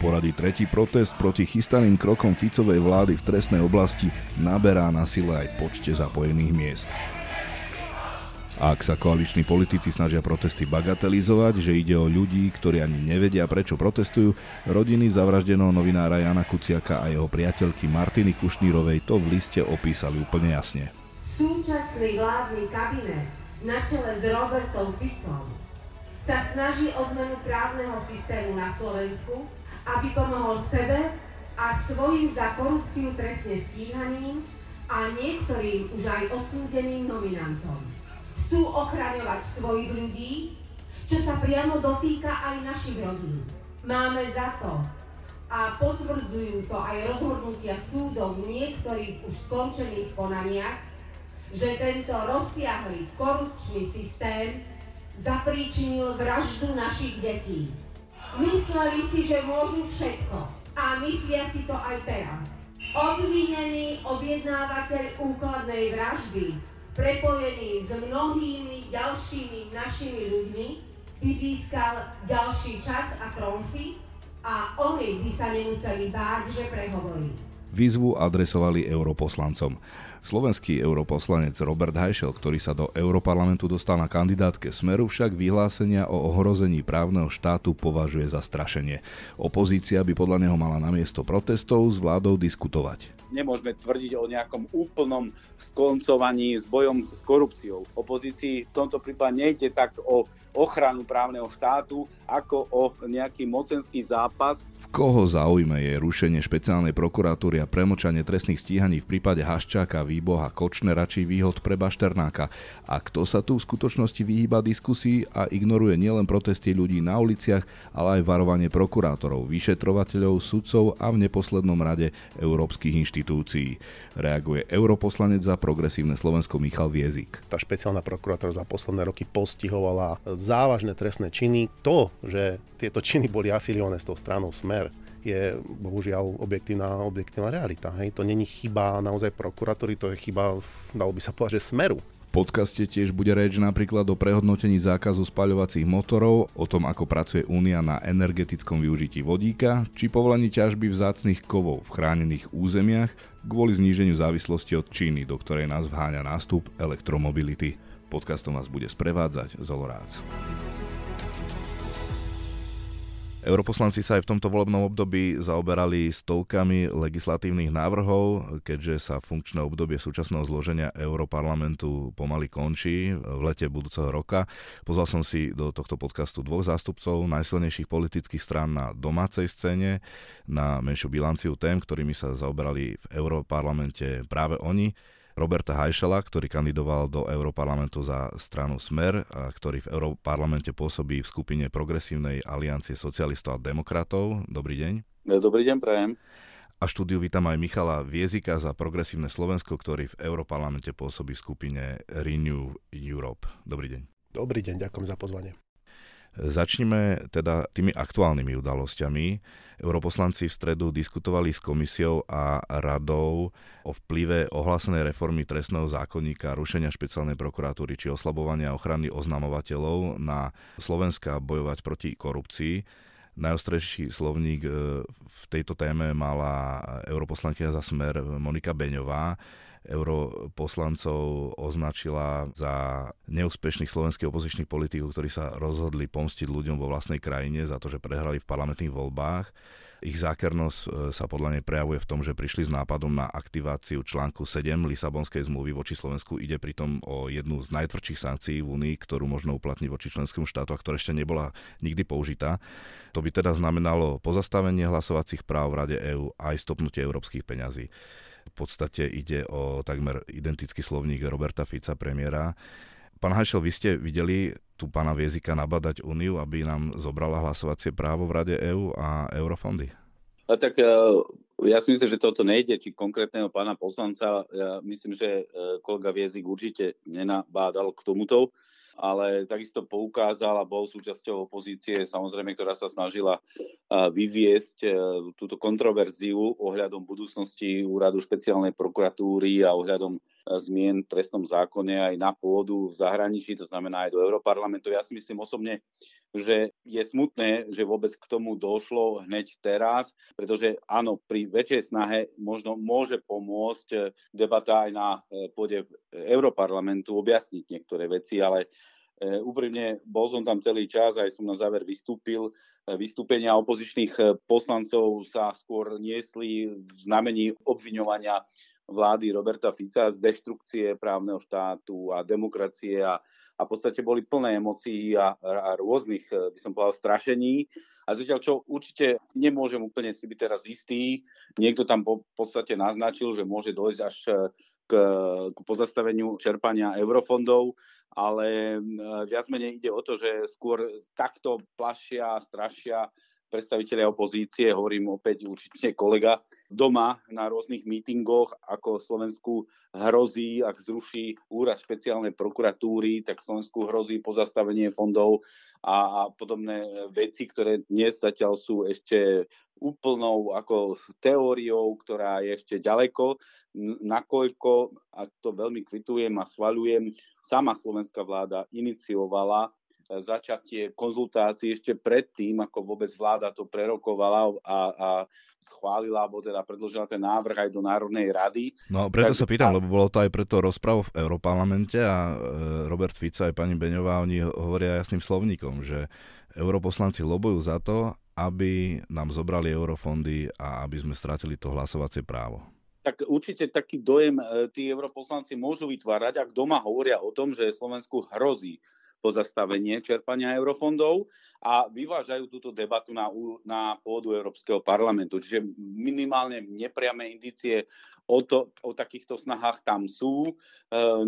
Poradí tretí protest proti chystaným krokom Ficovej vlády v trestnej oblasti naberá na sile aj počte zapojených miest. Ak sa koaliční politici snažia protesty bagatelizovať, že ide o ľudí, ktorí ani nevedia, prečo protestujú, rodiny zavraždeného novinára Jana Kuciaka a jeho priateľky Martiny Kušnírovej to v liste opísali úplne jasne. Súčasný vládny kabinet na čele s Robertom Ficom sa snaží o zmenu právneho systému na Slovensku, aby pomohol sebe a svojim za korupciu trestne stíhaným a niektorým už aj odsúdeným nominantom chcú ochraňovať svojich ľudí, čo sa priamo dotýka aj našich rodín. Máme za to a potvrdzujú to aj rozhodnutia súdov v niektorých už skončených konaniach, že tento rozsiahlý korupčný systém zapríčinil vraždu našich detí. Mysleli si, že môžu všetko a myslia si to aj teraz. Obvinený objednávateľ úkladnej vraždy prepojený s mnohými ďalšími našimi ľuďmi, by získal ďalší čas a tromfy a oni by sa nemuseli báť, že prehovorí. Výzvu adresovali europoslancom. Slovenský europoslanec Robert Hajšel, ktorý sa do Europarlamentu dostal na kandidátke Smeru, však vyhlásenia o ohrození právneho štátu považuje za strašenie. Opozícia by podľa neho mala namiesto protestov s vládou diskutovať. Nemôžeme tvrdiť o nejakom úplnom skoncovaní s bojom s korupciou. Opozícii v tomto prípade nejde tak o ochranu právneho štátu, ako o nejaký mocenský zápas. V koho zaujme je rušenie špeciálnej prokuratúry a premočanie trestných stíhaní v prípade Haščáka, Výboha, Kočnera či výhod pre Bašternáka. A kto sa tu v skutočnosti vyhýba diskusii a ignoruje nielen protesty ľudí na uliciach, ale aj varovanie prokurátorov, vyšetrovateľov, sudcov a v neposlednom rade európskych inštitúcií. Reaguje europoslanec za progresívne Slovensko Michal Viezik. Tá špeciálna prokurátora za posledné roky postihovala závažné trestné činy. To, že tieto činy boli afiliované s tou stranou Smer, je bohužiaľ objektívna, objektívna realita. Hej. To není chyba naozaj prokuratúry, to je chyba, dalo by sa povedať, že Smeru. Podcaste tiež bude reč napríklad o prehodnotení zákazu spaľovacích motorov, o tom, ako pracuje Únia na energetickom využití vodíka, či povolení ťažby vzácnych kovov v chránených územiach kvôli zníženiu závislosti od Číny, do ktorej nás vháňa nástup elektromobility. Podcastom vás bude sprevádzať Zolorác. Europoslanci sa aj v tomto volebnom období zaoberali stovkami legislatívnych návrhov, keďže sa funkčné obdobie súčasného zloženia Europarlamentu pomaly končí v lete budúceho roka. Pozval som si do tohto podcastu dvoch zástupcov najsilnejších politických strán na domácej scéne, na menšiu bilanciu tém, ktorými sa zaoberali v Europarlamente práve oni. Roberta Hajšela, ktorý kandidoval do Európarlamentu za stranu Smer, a ktorý v Európarlamente pôsobí v skupine Progresívnej aliancie socialistov a demokratov. Dobrý deň. Dobrý deň, prajem. A štúdiu vítam aj Michala Viezika za Progresívne Slovensko, ktorý v Európarlamente pôsobí v skupine Renew Europe. Dobrý deň. Dobrý deň, ďakujem za pozvanie. Začnime teda tými aktuálnymi udalosťami. Europoslanci v stredu diskutovali s komisiou a radou o vplyve ohlásenej reformy trestného zákonníka, rušenia špeciálnej prokuratúry či oslabovania ochrany oznamovateľov na Slovenska bojovať proti korupcii. Najostrejší slovník e, v tejto téme mala europoslankyňa za smer Monika Beňová europoslancov označila za neúspešných slovenských opozičných politikov, ktorí sa rozhodli pomstiť ľuďom vo vlastnej krajine za to, že prehrali v parlamentných voľbách. Ich zákernosť e, sa podľa nej prejavuje v tom, že prišli s nápadom na aktiváciu článku 7 Lisabonskej zmluvy voči Slovensku. Ide pritom o jednu z najtvrdších sankcií v Únii, ktorú možno uplatniť voči členskému štátu a ktorá ešte nebola nikdy použitá. To by teda znamenalo pozastavenie hlasovacích práv v Rade EÚ aj stopnutie európskych peňazí. Podstate ide o takmer identický slovník Roberta Fica, premiéra. Pán Hajšel, vy ste videli tu pána Viezika nabadať Úniu, aby nám zobrala hlasovacie právo v Rade EÚ a eurofondy? A tak e, ja si myslím, že toto nejde, či konkrétneho pána poslanca. Ja myslím, že e, kolega Viezik určite nenabádal k tomuto ale takisto poukázal a bol súčasťou opozície, samozrejme, ktorá sa snažila vyviesť e, túto kontroverziu ohľadom budúcnosti úradu špeciálnej prokuratúry a ohľadom zmien v trestnom zákone aj na pôdu v zahraničí, to znamená aj do Európarlamentu. Ja si myslím osobne, že je smutné, že vôbec k tomu došlo hneď teraz, pretože áno, pri väčšej snahe možno môže pomôcť debata aj na pôde Európarlamentu objasniť niektoré veci, ale E, úprimne, bol som tam celý čas, aj som na záver vystúpil. Vystúpenia opozičných poslancov sa skôr niesli v znamení obviňovania vlády Roberta Fica z deštrukcie právneho štátu a demokracie a, a v podstate boli plné emócií a, a rôznych, by som povedal, strašení. A zatiaľ, čo určite nemôžem úplne si byť teraz istý, niekto tam po, v podstate naznačil, že môže dojsť až k, k pozastaveniu čerpania eurofondov ale viac menej ide o to, že skôr takto plašia, strašia predstaviteľe opozície, hovorím opäť určite kolega, doma na rôznych mítingoch, ako Slovensku hrozí, ak zruší úrad špeciálnej prokuratúry, tak Slovensku hrozí pozastavenie fondov a, a podobné veci, ktoré dnes zatiaľ sú ešte úplnou ako teóriou, ktorá je ešte ďaleko, nakoľko, a to veľmi kvitujem a schvaľujem, sama slovenská vláda iniciovala začatie konzultácií ešte predtým, ako vôbec vláda to prerokovala a, a schválila, alebo teda predložila ten návrh aj do Národnej rady. No preto tak, sa pýtam, lebo bolo to aj preto rozprávu v Európarlamente a e, Robert Fico aj pani Beňová, oni hovoria jasným slovníkom, že europoslanci lobujú za to, aby nám zobrali eurofondy a aby sme stratili to hlasovacie právo tak určite taký dojem e, tí europoslanci môžu vytvárať, ak doma hovoria o tom, že Slovensku hrozí pozastavenie čerpania eurofondov a vyvážajú túto debatu na, na pôdu Európskeho parlamentu. Čiže minimálne nepriame indície o, to, o takýchto snahách tam sú. E,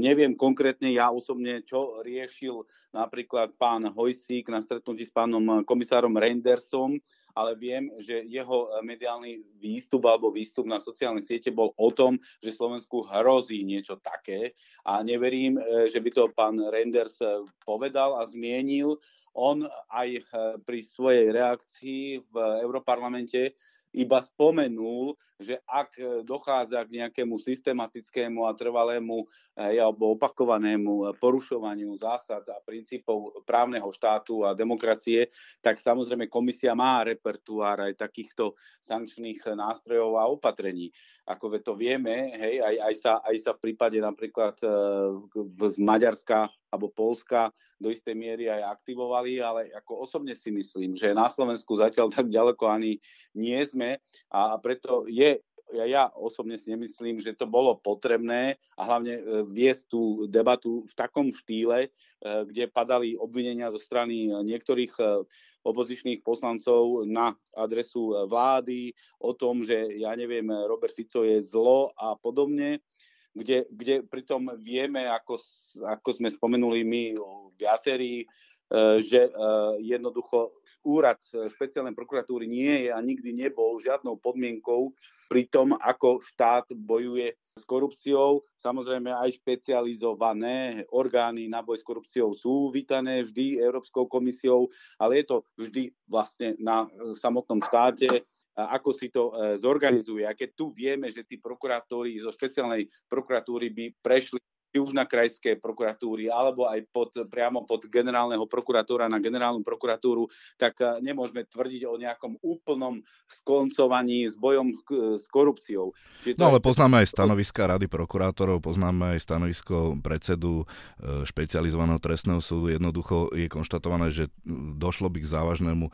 neviem konkrétne ja osobne, čo riešil napríklad pán Hojsík na stretnutí s pánom komisárom Rendersom, ale viem, že jeho mediálny výstup alebo výstup na sociálnej siete bol o tom, že Slovensku hrozí niečo také a neverím, e, že by to pán Renders povedal a zmienil. On aj e, pri svojej reakcii v Európarlamente iba spomenul, že ak e, dochádza k nejakému systematickému a trvalému e, alebo opakovanému e, porušovaniu zásad a princípov právneho štátu a demokracie, tak samozrejme komisia má repertuár aj takýchto sankčných nástrojov a opatrení. Ako to vieme, hej, aj, aj, sa, aj sa v prípade napríklad z Maďarska alebo Polska do istej miery aj aktivovali, ale ako osobne si myslím, že na Slovensku zatiaľ tak ďaleko ani nie sme sme a preto je ja, ja osobne si nemyslím, že to bolo potrebné a hlavne e, viesť tú debatu v takom štýle, e, kde padali obvinenia zo strany niektorých e, opozičných poslancov na adresu vlády o tom, že ja neviem, Robert Fico je zlo a podobne, kde, kde pritom vieme, ako, ako sme spomenuli my viacerí, že jednoducho úrad e, špeciálnej prokuratúry nie je a nikdy nebol žiadnou podmienkou pri tom, ako štát bojuje s korupciou. Samozrejme aj špecializované orgány na boj s korupciou sú vítané vždy Európskou komisiou, ale je to vždy vlastne na e, samotnom štáte, ako si to e, zorganizuje. A keď tu vieme, že tí prokurátori zo špeciálnej prokuratúry by prešli či už na krajské prokuratúry, alebo aj pod, priamo pod generálneho prokurátora na generálnu prokuratúru, tak eh, nemôžeme tvrdiť o nejakom úplnom skoncovaní s bojom s korupciou. Čiže no ale poznáme aj stanoviska Rady prokurátorov, poznáme aj stanovisko predsedu eh, špecializovaného trestného súdu. Jednoducho je konštatované, že došlo by k závažnému eh,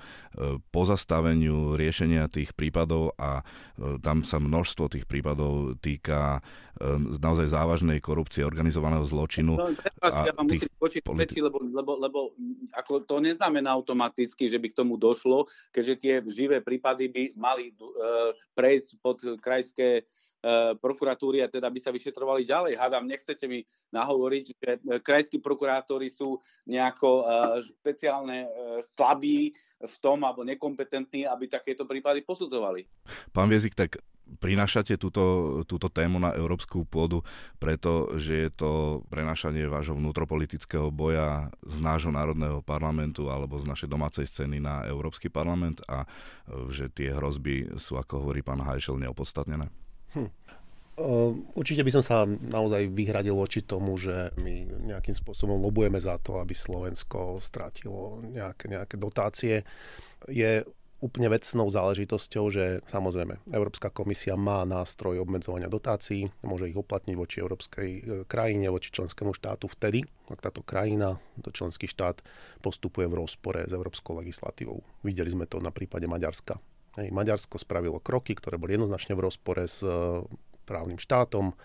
pozastaveniu riešenia tých prípadov a tam sa množstvo tých prípadov týka naozaj závažnej korupcie, organizovaného zločinu. No, a ja vám musím počítať politi- veci, lebo, lebo, lebo ako to neznamená automaticky, že by k tomu došlo, keďže tie živé prípady by mali uh, prejsť pod krajské E, prokuratúry a teda by sa vyšetrovali ďalej. Hádam, nechcete mi nahovoriť, že e, krajskí prokurátori sú nejako špeciálne slabí v tom alebo nekompetentní, aby takéto prípady posudzovali. Pán Viezik, tak prinášate túto, túto tému na európsku pôdu, pretože je to prenášanie vášho vnútropolitického boja z nášho národného parlamentu alebo z našej domácej scény na Európsky parlament a že tie hrozby sú, ako hovorí pán Hajšel, neopodstatnené? Hm. Určite by som sa naozaj vyhradil voči tomu, že my nejakým spôsobom lobujeme za to, aby Slovensko strátilo nejaké, nejaké dotácie. Je úplne vecnou záležitosťou, že samozrejme Európska komisia má nástroj obmedzovania dotácií, môže ich uplatniť voči európskej e, krajine, voči členskému štátu vtedy, ak táto krajina, to členský štát postupuje v rozpore s európskou legislatívou. Videli sme to na prípade Maďarska. Hej, Maďarsko spravilo kroky, ktoré boli jednoznačne v rozpore s e, právnym štátom, e,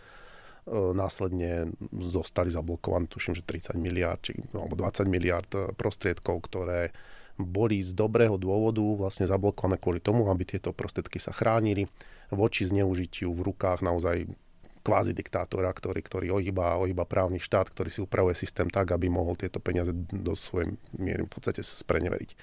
následne zostali zablokované, tuším, že 30 miliard, či, alebo 20 miliard prostriedkov, ktoré boli z dobrého dôvodu vlastne zablokované kvôli tomu, aby tieto prostriedky sa chránili voči zneužitiu v rukách naozaj kvázi diktátora, ktorý, ktorý ohýba, ohýba právny štát, ktorý si upravuje systém tak, aby mohol tieto peniaze do svojej miery v podstate spreneveriť.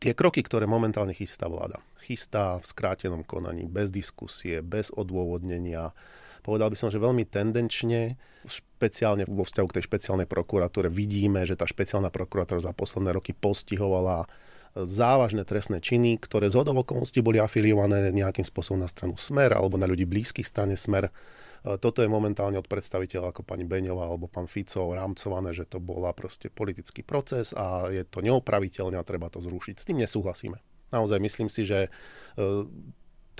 Tie kroky, ktoré momentálne chystá vláda, chystá v skrátenom konaní, bez diskusie, bez odôvodnenia, povedal by som, že veľmi tendenčne, špeciálne vo vzťahu k tej špeciálnej prokuratúre, vidíme, že tá špeciálna prokuratúra za posledné roky postihovala závažné trestné činy, ktoré z okolností boli afiliované nejakým spôsobom na stranu Smer alebo na ľudí blízkych strane Smer. Toto je momentálne od predstaviteľa ako pani Beňová alebo pán Fico rámcované, že to bola proste politický proces a je to neopraviteľné a treba to zrušiť. S tým nesúhlasíme. Naozaj myslím si, že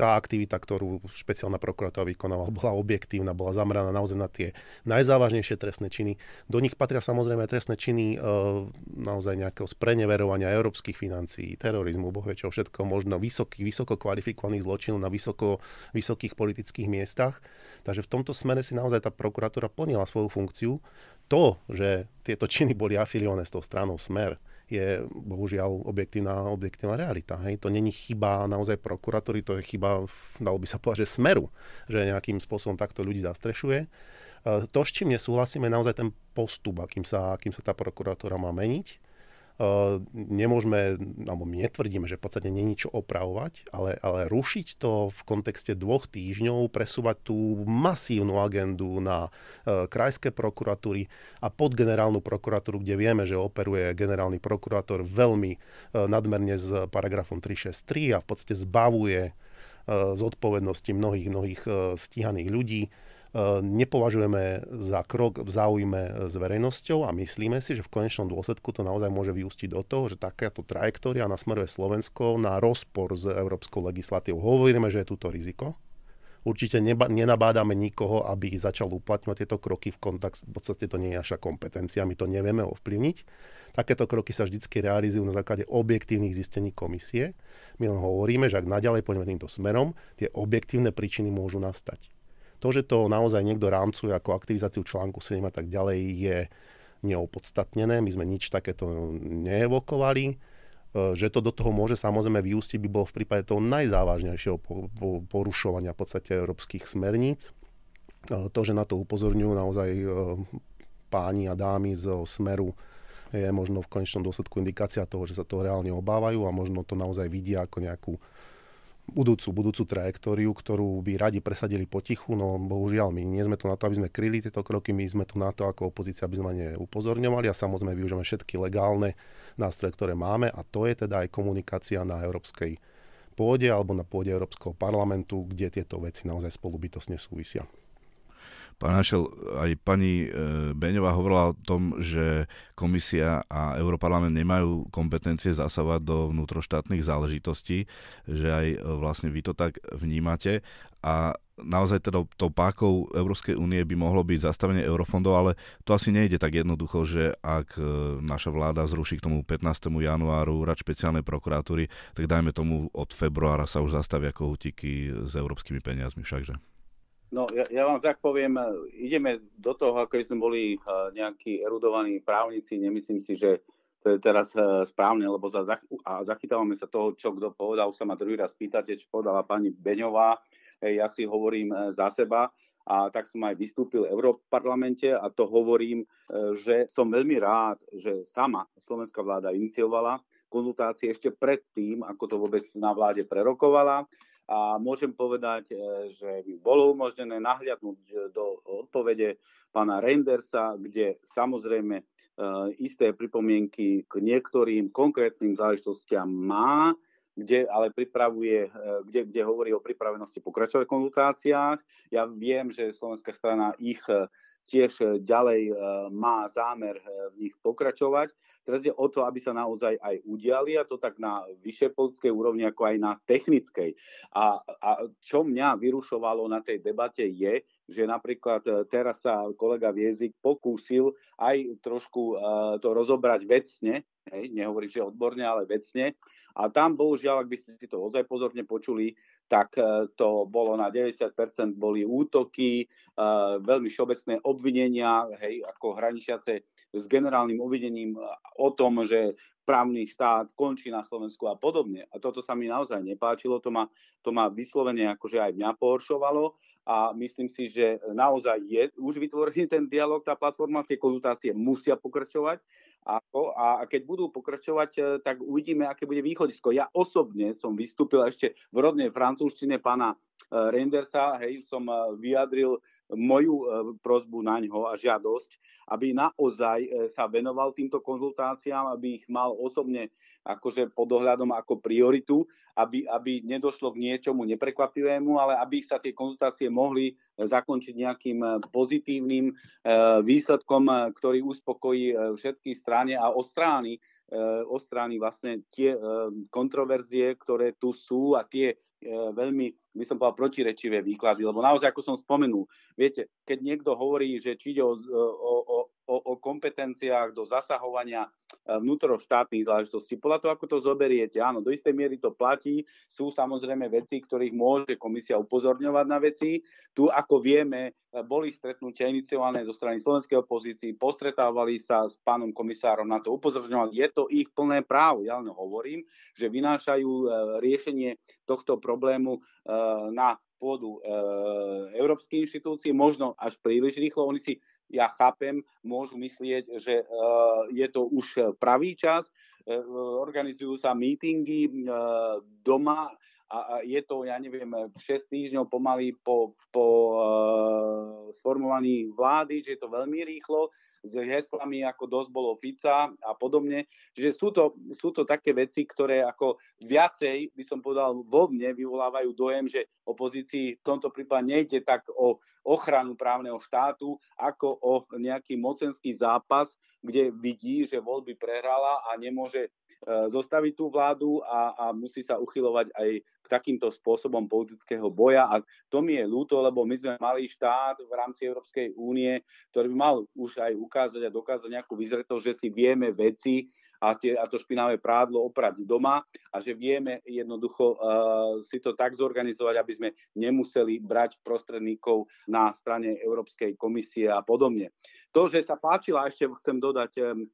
tá aktivita, ktorú špeciálna prokuratúra vykonávala, bola objektívna, bola zameraná naozaj na tie najzávažnejšie trestné činy. Do nich patria samozrejme aj trestné činy e, naozaj nejakého spreneverovania európskych financií, terorizmu, bohvie čo všetko možno, vysokých, vysoko kvalifikovaných zločinov na vysoko, vysokých politických miestach. Takže v tomto smere si naozaj tá prokuratúra plnila svoju funkciu. To, že tieto činy boli afiliované s tou stranou Smer, je bohužiaľ objektívna, objektívna realita. Hej. To není chyba naozaj prokuratúry, to je chyba, dalo by sa povedať, že smeru, že nejakým spôsobom takto ľudí zastrešuje. E, to, s čím nesúhlasíme, je naozaj ten postup, akým sa, akým sa tá prokuratúra má meniť nemôžeme, alebo my netvrdíme, že v podstate není čo opravovať, ale, ale rušiť to v kontexte dvoch týždňov, presúvať tú masívnu agendu na e, krajské prokuratúry a pod generálnu prokuratúru, kde vieme, že operuje generálny prokurátor veľmi e, nadmerne s paragrafom 363 a v podstate zbavuje zodpovednosti mnohých, mnohých stíhaných ľudí nepovažujeme za krok v záujme s verejnosťou a myslíme si, že v konečnom dôsledku to naozaj môže vyústiť do toho, že takáto trajektória nasmeruje Slovensko na rozpor s európskou legislatívou. Hovoríme, že je túto riziko. Určite neba, nenabádame nikoho, aby začal uplatňovať tieto kroky v kontakt. V podstate to nie je naša kompetencia, my to nevieme ovplyvniť. Takéto kroky sa vždy realizujú na základe objektívnych zistení komisie. My len hovoríme, že ak naďalej pôjdeme týmto smerom, tie objektívne príčiny môžu nastať. To, že to naozaj niekto rámcuje ako aktivizáciu článku 7 a tak ďalej, je neopodstatnené. My sme nič takéto neevokovali. E, že to do toho môže samozrejme vyústiť, by bolo v prípade toho najzávažnejšieho porušovania v podstate európskych smerníc. E, to, že na to upozorňujú naozaj e, páni a dámy z Smeru, je možno v konečnom dôsledku indikácia toho, že sa to reálne obávajú a možno to naozaj vidia ako nejakú budúcu, budúcu trajektóriu, ktorú by radi presadili potichu, no bohužiaľ my nie sme tu na to, aby sme kryli tieto kroky, my sme tu na to ako opozícia, aby sme na ne upozorňovali a samozrejme využívame všetky legálne nástroje, ktoré máme a to je teda aj komunikácia na európskej pôde alebo na pôde Európskeho parlamentu, kde tieto veci naozaj spolubytosne súvisia. Pán Hašel, aj pani e, Beňová hovorila o tom, že komisia a Európarlament nemajú kompetencie zasávať do vnútroštátnych záležitostí, že aj e, vlastne vy to tak vnímate a naozaj teda tou pákou Európskej únie by mohlo byť zastavenie eurofondov, ale to asi nejde tak jednoducho, že ak e, naša vláda zruší k tomu 15. januáru rad špeciálnej prokuratúry, tak dajme tomu od februára sa už zastavia kohutiky s európskymi peniazmi všakže. No, ja, ja vám tak poviem, ideme do toho, ako sme boli eh, nejakí erudovaní právnici, nemyslím si, že to je teraz eh, správne, lebo za, a zachytávame sa toho, čo kto povedal, sa ma druhý raz pýtate, čo povedala pani Beňová, ja si hovorím za seba. A tak som aj vystúpil v Európarlamente a to hovorím, že som veľmi rád, že sama slovenská vláda iniciovala konzultácie ešte predtým, ako to vôbec na vláde prerokovala a môžem povedať, e, že mi bolo umožnené nahliadnúť e, do odpovede pána Reindersa, kde samozrejme e, isté pripomienky k niektorým konkrétnym záležitostiam má. kde ale pripravuje, kde, kde hovorí o pripravenosti pokračovať konzultáciách. Ja viem, že slovenská strana ich tiež ďalej má zámer v nich pokračovať. Teraz je o to, aby sa naozaj aj udiali a to tak na vyššej politickej úrovni, ako aj na technickej. A, a čo mňa vyrušovalo na tej debate je, že napríklad e, teraz sa kolega Viezik pokúsil aj trošku to rozobrať vecne, hej, nehovorím, že odborne, ale vecne. A tam bohužiaľ, ak by ste si to ozaj pozorne počuli, tak uh, to bolo na 90% boli útoky, uh, veľmi všeobecné obvinenia, hej, ako hraničiace s generálnym obvinením o tom, že právny štát končí na Slovensku a podobne. A toto sa mi naozaj nepáčilo, to ma, to ma vyslovene akože aj mňa pohoršovalo a myslím si, že naozaj je už vytvorený ten dialog, tá platforma, tie konzultácie musia pokračovať ako, a keď budú pokračovať, e, tak uvidíme, aké bude východisko. Ja osobne som vystúpil ešte v rodnej francúzštine pána e, Rendersa, hej, som e, vyjadril moju prozbu na ňo a žiadosť, aby naozaj sa venoval týmto konzultáciám, aby ich mal osobne akože pod ohľadom ako prioritu, aby, aby nedošlo k niečomu neprekvapivému, ale aby sa tie konzultácie mohli zakončiť nejakým pozitívnym výsledkom, ktorý uspokojí všetky strany a ostráni odstráni vlastne tie kontroverzie, ktoré tu sú a tie veľmi, by som povedal, protirečivé výklady. Lebo naozaj, ako som spomenul, viete, keď niekto hovorí, že či ide o, o, o, o, o kompetenciách do zasahovania e, vnútroštátnych záležitostí. Podľa toho, ako to zoberiete, áno, do istej miery to platí. Sú samozrejme veci, ktorých môže komisia upozorňovať na veci. Tu, ako vieme, e, boli stretnutia iniciované zo strany slovenskej opozícii, postretávali sa s pánom komisárom na to, upozorňovali. Je to ich plné právo. Ja len hovorím, že vynášajú e, riešenie tohto problému na pôdu e, európskej inštitúcie, možno až príliš rýchlo. Oni si ja chápem, môžu myslieť, že uh, je to už pravý čas. Uh, organizujú sa mítingy doma a je to, ja neviem, 6 týždňov pomaly po, po uh, sformovaní vlády, že je to veľmi rýchlo, s heslami ako dosť bolo Fica a podobne. Čiže sú to, sú to také veci, ktoré ako viacej, by som povedal, vo mne vyvolávajú dojem, že opozícii v tomto prípade nejde tak o ochranu právneho štátu, ako o nejaký mocenský zápas, kde vidí, že voľby prehrala a nemôže E, zostaviť tú vládu a, a musí sa uchylovať aj k takýmto spôsobom politického boja. A to mi je ľúto, lebo my sme mali štát v rámci Európskej únie, ktorý by mal už aj ukázať a dokázať nejakú vyzretosť, že si vieme veci a, tie, a to špinavé prádlo oprať doma a že vieme jednoducho uh, si to tak zorganizovať, aby sme nemuseli brať prostredníkov na strane Európskej komisie a podobne. To, že sa páčila, ešte chcem dodať, um,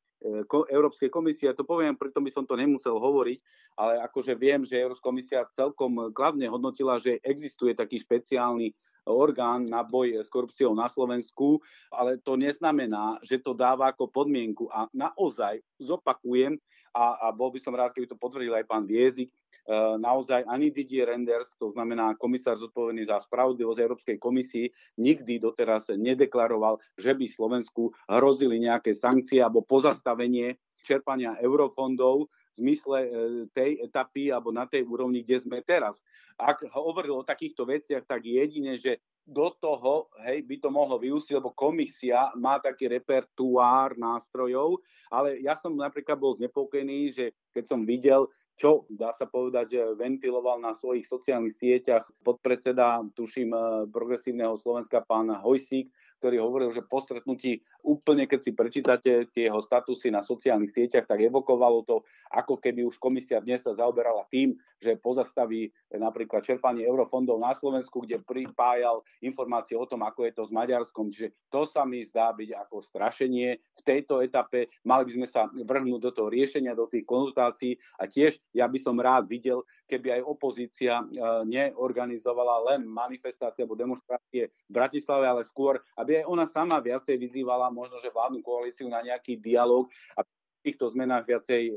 Európskej komisie. To poviem, preto by som to nemusel hovoriť, ale akože viem, že Európska komisia celkom kladne hodnotila, že existuje taký špeciálny orgán na boj s korupciou na Slovensku, ale to neznamená, že to dáva ako podmienku. A naozaj zopakujem, a, a bol by som rád, keby to potvrdil aj pán Viezik, Eh, naozaj ani Didier Renders, to znamená komisár zodpovedný za spravodlivosť Európskej komisii, nikdy doteraz nedeklaroval, že by Slovensku hrozili nejaké sankcie alebo pozastavenie čerpania eurofondov zmysle eh, tej etapy alebo na tej úrovni, kde sme teraz. Ak hovoril o takýchto veciach, tak jedine, že do toho hej, by to mohlo vyústiť, lebo komisia má taký repertuár nástrojov, ale ja som napríklad bol znepokojený, že keď som videl, čo, dá sa povedať, ventiloval na svojich sociálnych sieťach podpredseda, tuším, eh, progresívneho Slovenska pán Hojsík, ktorý hovoril, že po stretnutí úplne, keď si prečítate tie jeho statusy na sociálnych sieťach, tak evokovalo to, ako keby už komisia dnes sa zaoberala tým, že pozastaví napríklad čerpanie eurofondov na Slovensku, kde pripájal informácie o tom, ako je to s Maďarskom. Čiže to sa mi zdá byť ako strašenie. V tejto etape mali by sme sa vrhnúť do toho riešenia, do tých konzultácií a tiež ja by som rád videl, keby aj opozícia e, neorganizovala len manifestácie alebo demonstrácie v Bratislave, ale skôr, aby aj ona sama viacej vyzývala možno, že vládnu koalíciu na nejaký dialog a v týchto zmenách viacej e,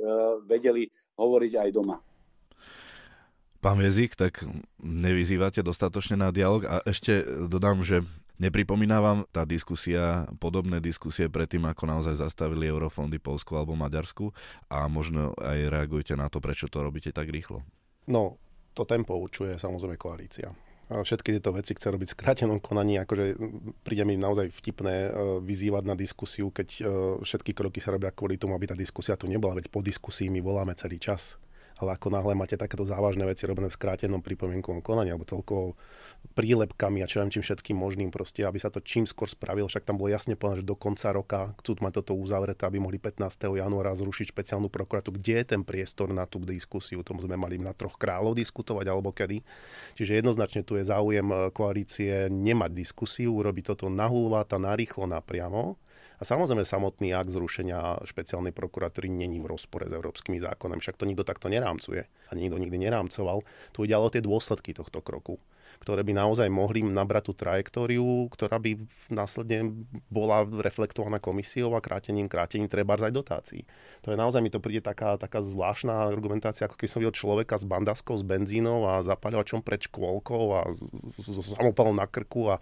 vedeli hovoriť aj doma. Pán Jezik, tak nevyzývate dostatočne na dialog a ešte dodám, že Nepripomína vám tá diskusia, podobné diskusie predtým, ako naozaj zastavili eurofondy Polsku alebo Maďarsku? A možno aj reagujte na to, prečo to robíte tak rýchlo? No, to tempo určuje samozrejme koalícia. Všetky tieto veci chce robiť v skrátenom konaní, akože príde mi naozaj vtipné e, vyzývať na diskusiu, keď e, všetky kroky sa robia kvôli tomu, aby tá diskusia tu nebola, veď po diskusii my voláme celý čas ale ako náhle máte takéto závažné veci robené v skrátenom pripomienkovom konaní alebo celkovo prílepkami a čo viem čím všetkým možným proste, aby sa to čím skôr spravilo, však tam bolo jasne povedané, že do konca roka chcú mať toto uzavreté, aby mohli 15. januára zrušiť špeciálnu prokuratúru. Kde je ten priestor na tú diskusiu? O tom sme mali na troch kráľov diskutovať alebo kedy. Čiže jednoznačne tu je záujem e, koalície nemať diskusiu, urobiť toto nahulváta, narýchlo, napriamo a samozrejme samotný akt zrušenia špeciálnej prokuratúry není v rozpore s európskymi zákonami, však to nikto takto nerámcuje a nikto nikdy nerámcoval. Tu ide ale o tie dôsledky tohto kroku ktoré by naozaj mohli nabrať tú trajektóriu, ktorá by následne bola reflektovaná komisiou a krátením, krátením treba aj dotácií. To je naozaj, mi to príde taká, taká zvláštna argumentácia, ako keď som videl človeka s bandaskou, s benzínou a zapaľovačom pred škôlkou a s samopalom na krku a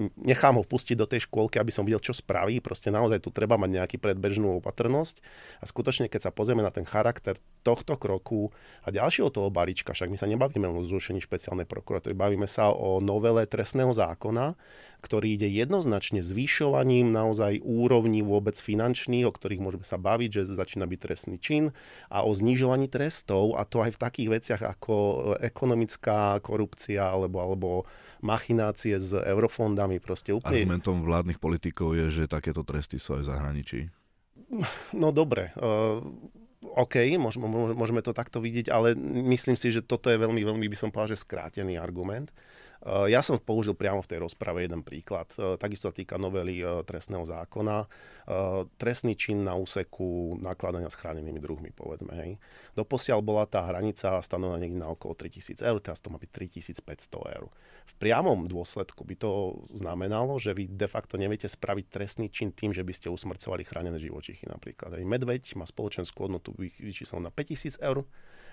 nechám ho pustiť do tej škôlky, aby som videl, čo spraví. Proste naozaj tu treba mať nejaký predbežnú opatrnosť. A skutočne, keď sa pozrieme na ten charakter tohto kroku a ďalšieho toho balíčka, však my sa nebavíme o zrušení špeciálnej prokuratúry, bavíme sa o novele trestného zákona, ktorý ide jednoznačne zvyšovaním naozaj úrovní vôbec finančných, o ktorých môžeme sa baviť, že začína byť trestný čin a o znižovaní trestov a to aj v takých veciach ako ekonomická korupcia alebo, alebo machinácie s eurofondami. Proste úplne... Argumentom vládnych politikov je, že takéto tresty sú aj v zahraničí. No dobre. Uh, OK, môžeme, môžeme to takto vidieť, ale myslím si, že toto je veľmi, veľmi by som povedal, že skrátený argument. Eh, ja som použil priamo v tej rozprave jeden príklad. Eh, takisto sa týka novely eh, trestného zákona. Trestný čin na úseku nakladania s chránenými druhmi, povedzme. Hej. Doposiaľ bola tá hranica stanovená niekde na okolo 3000 eur, teraz to má byť 3500 eur. V priamom dôsledku by to znamenalo, že vy de facto neviete spraviť trestný čin tým, že by ste usmrcovali chránené živočichy napríklad. Hej. Medveď má spoločenskú hodnotu vyčíslenú na 5000 eur,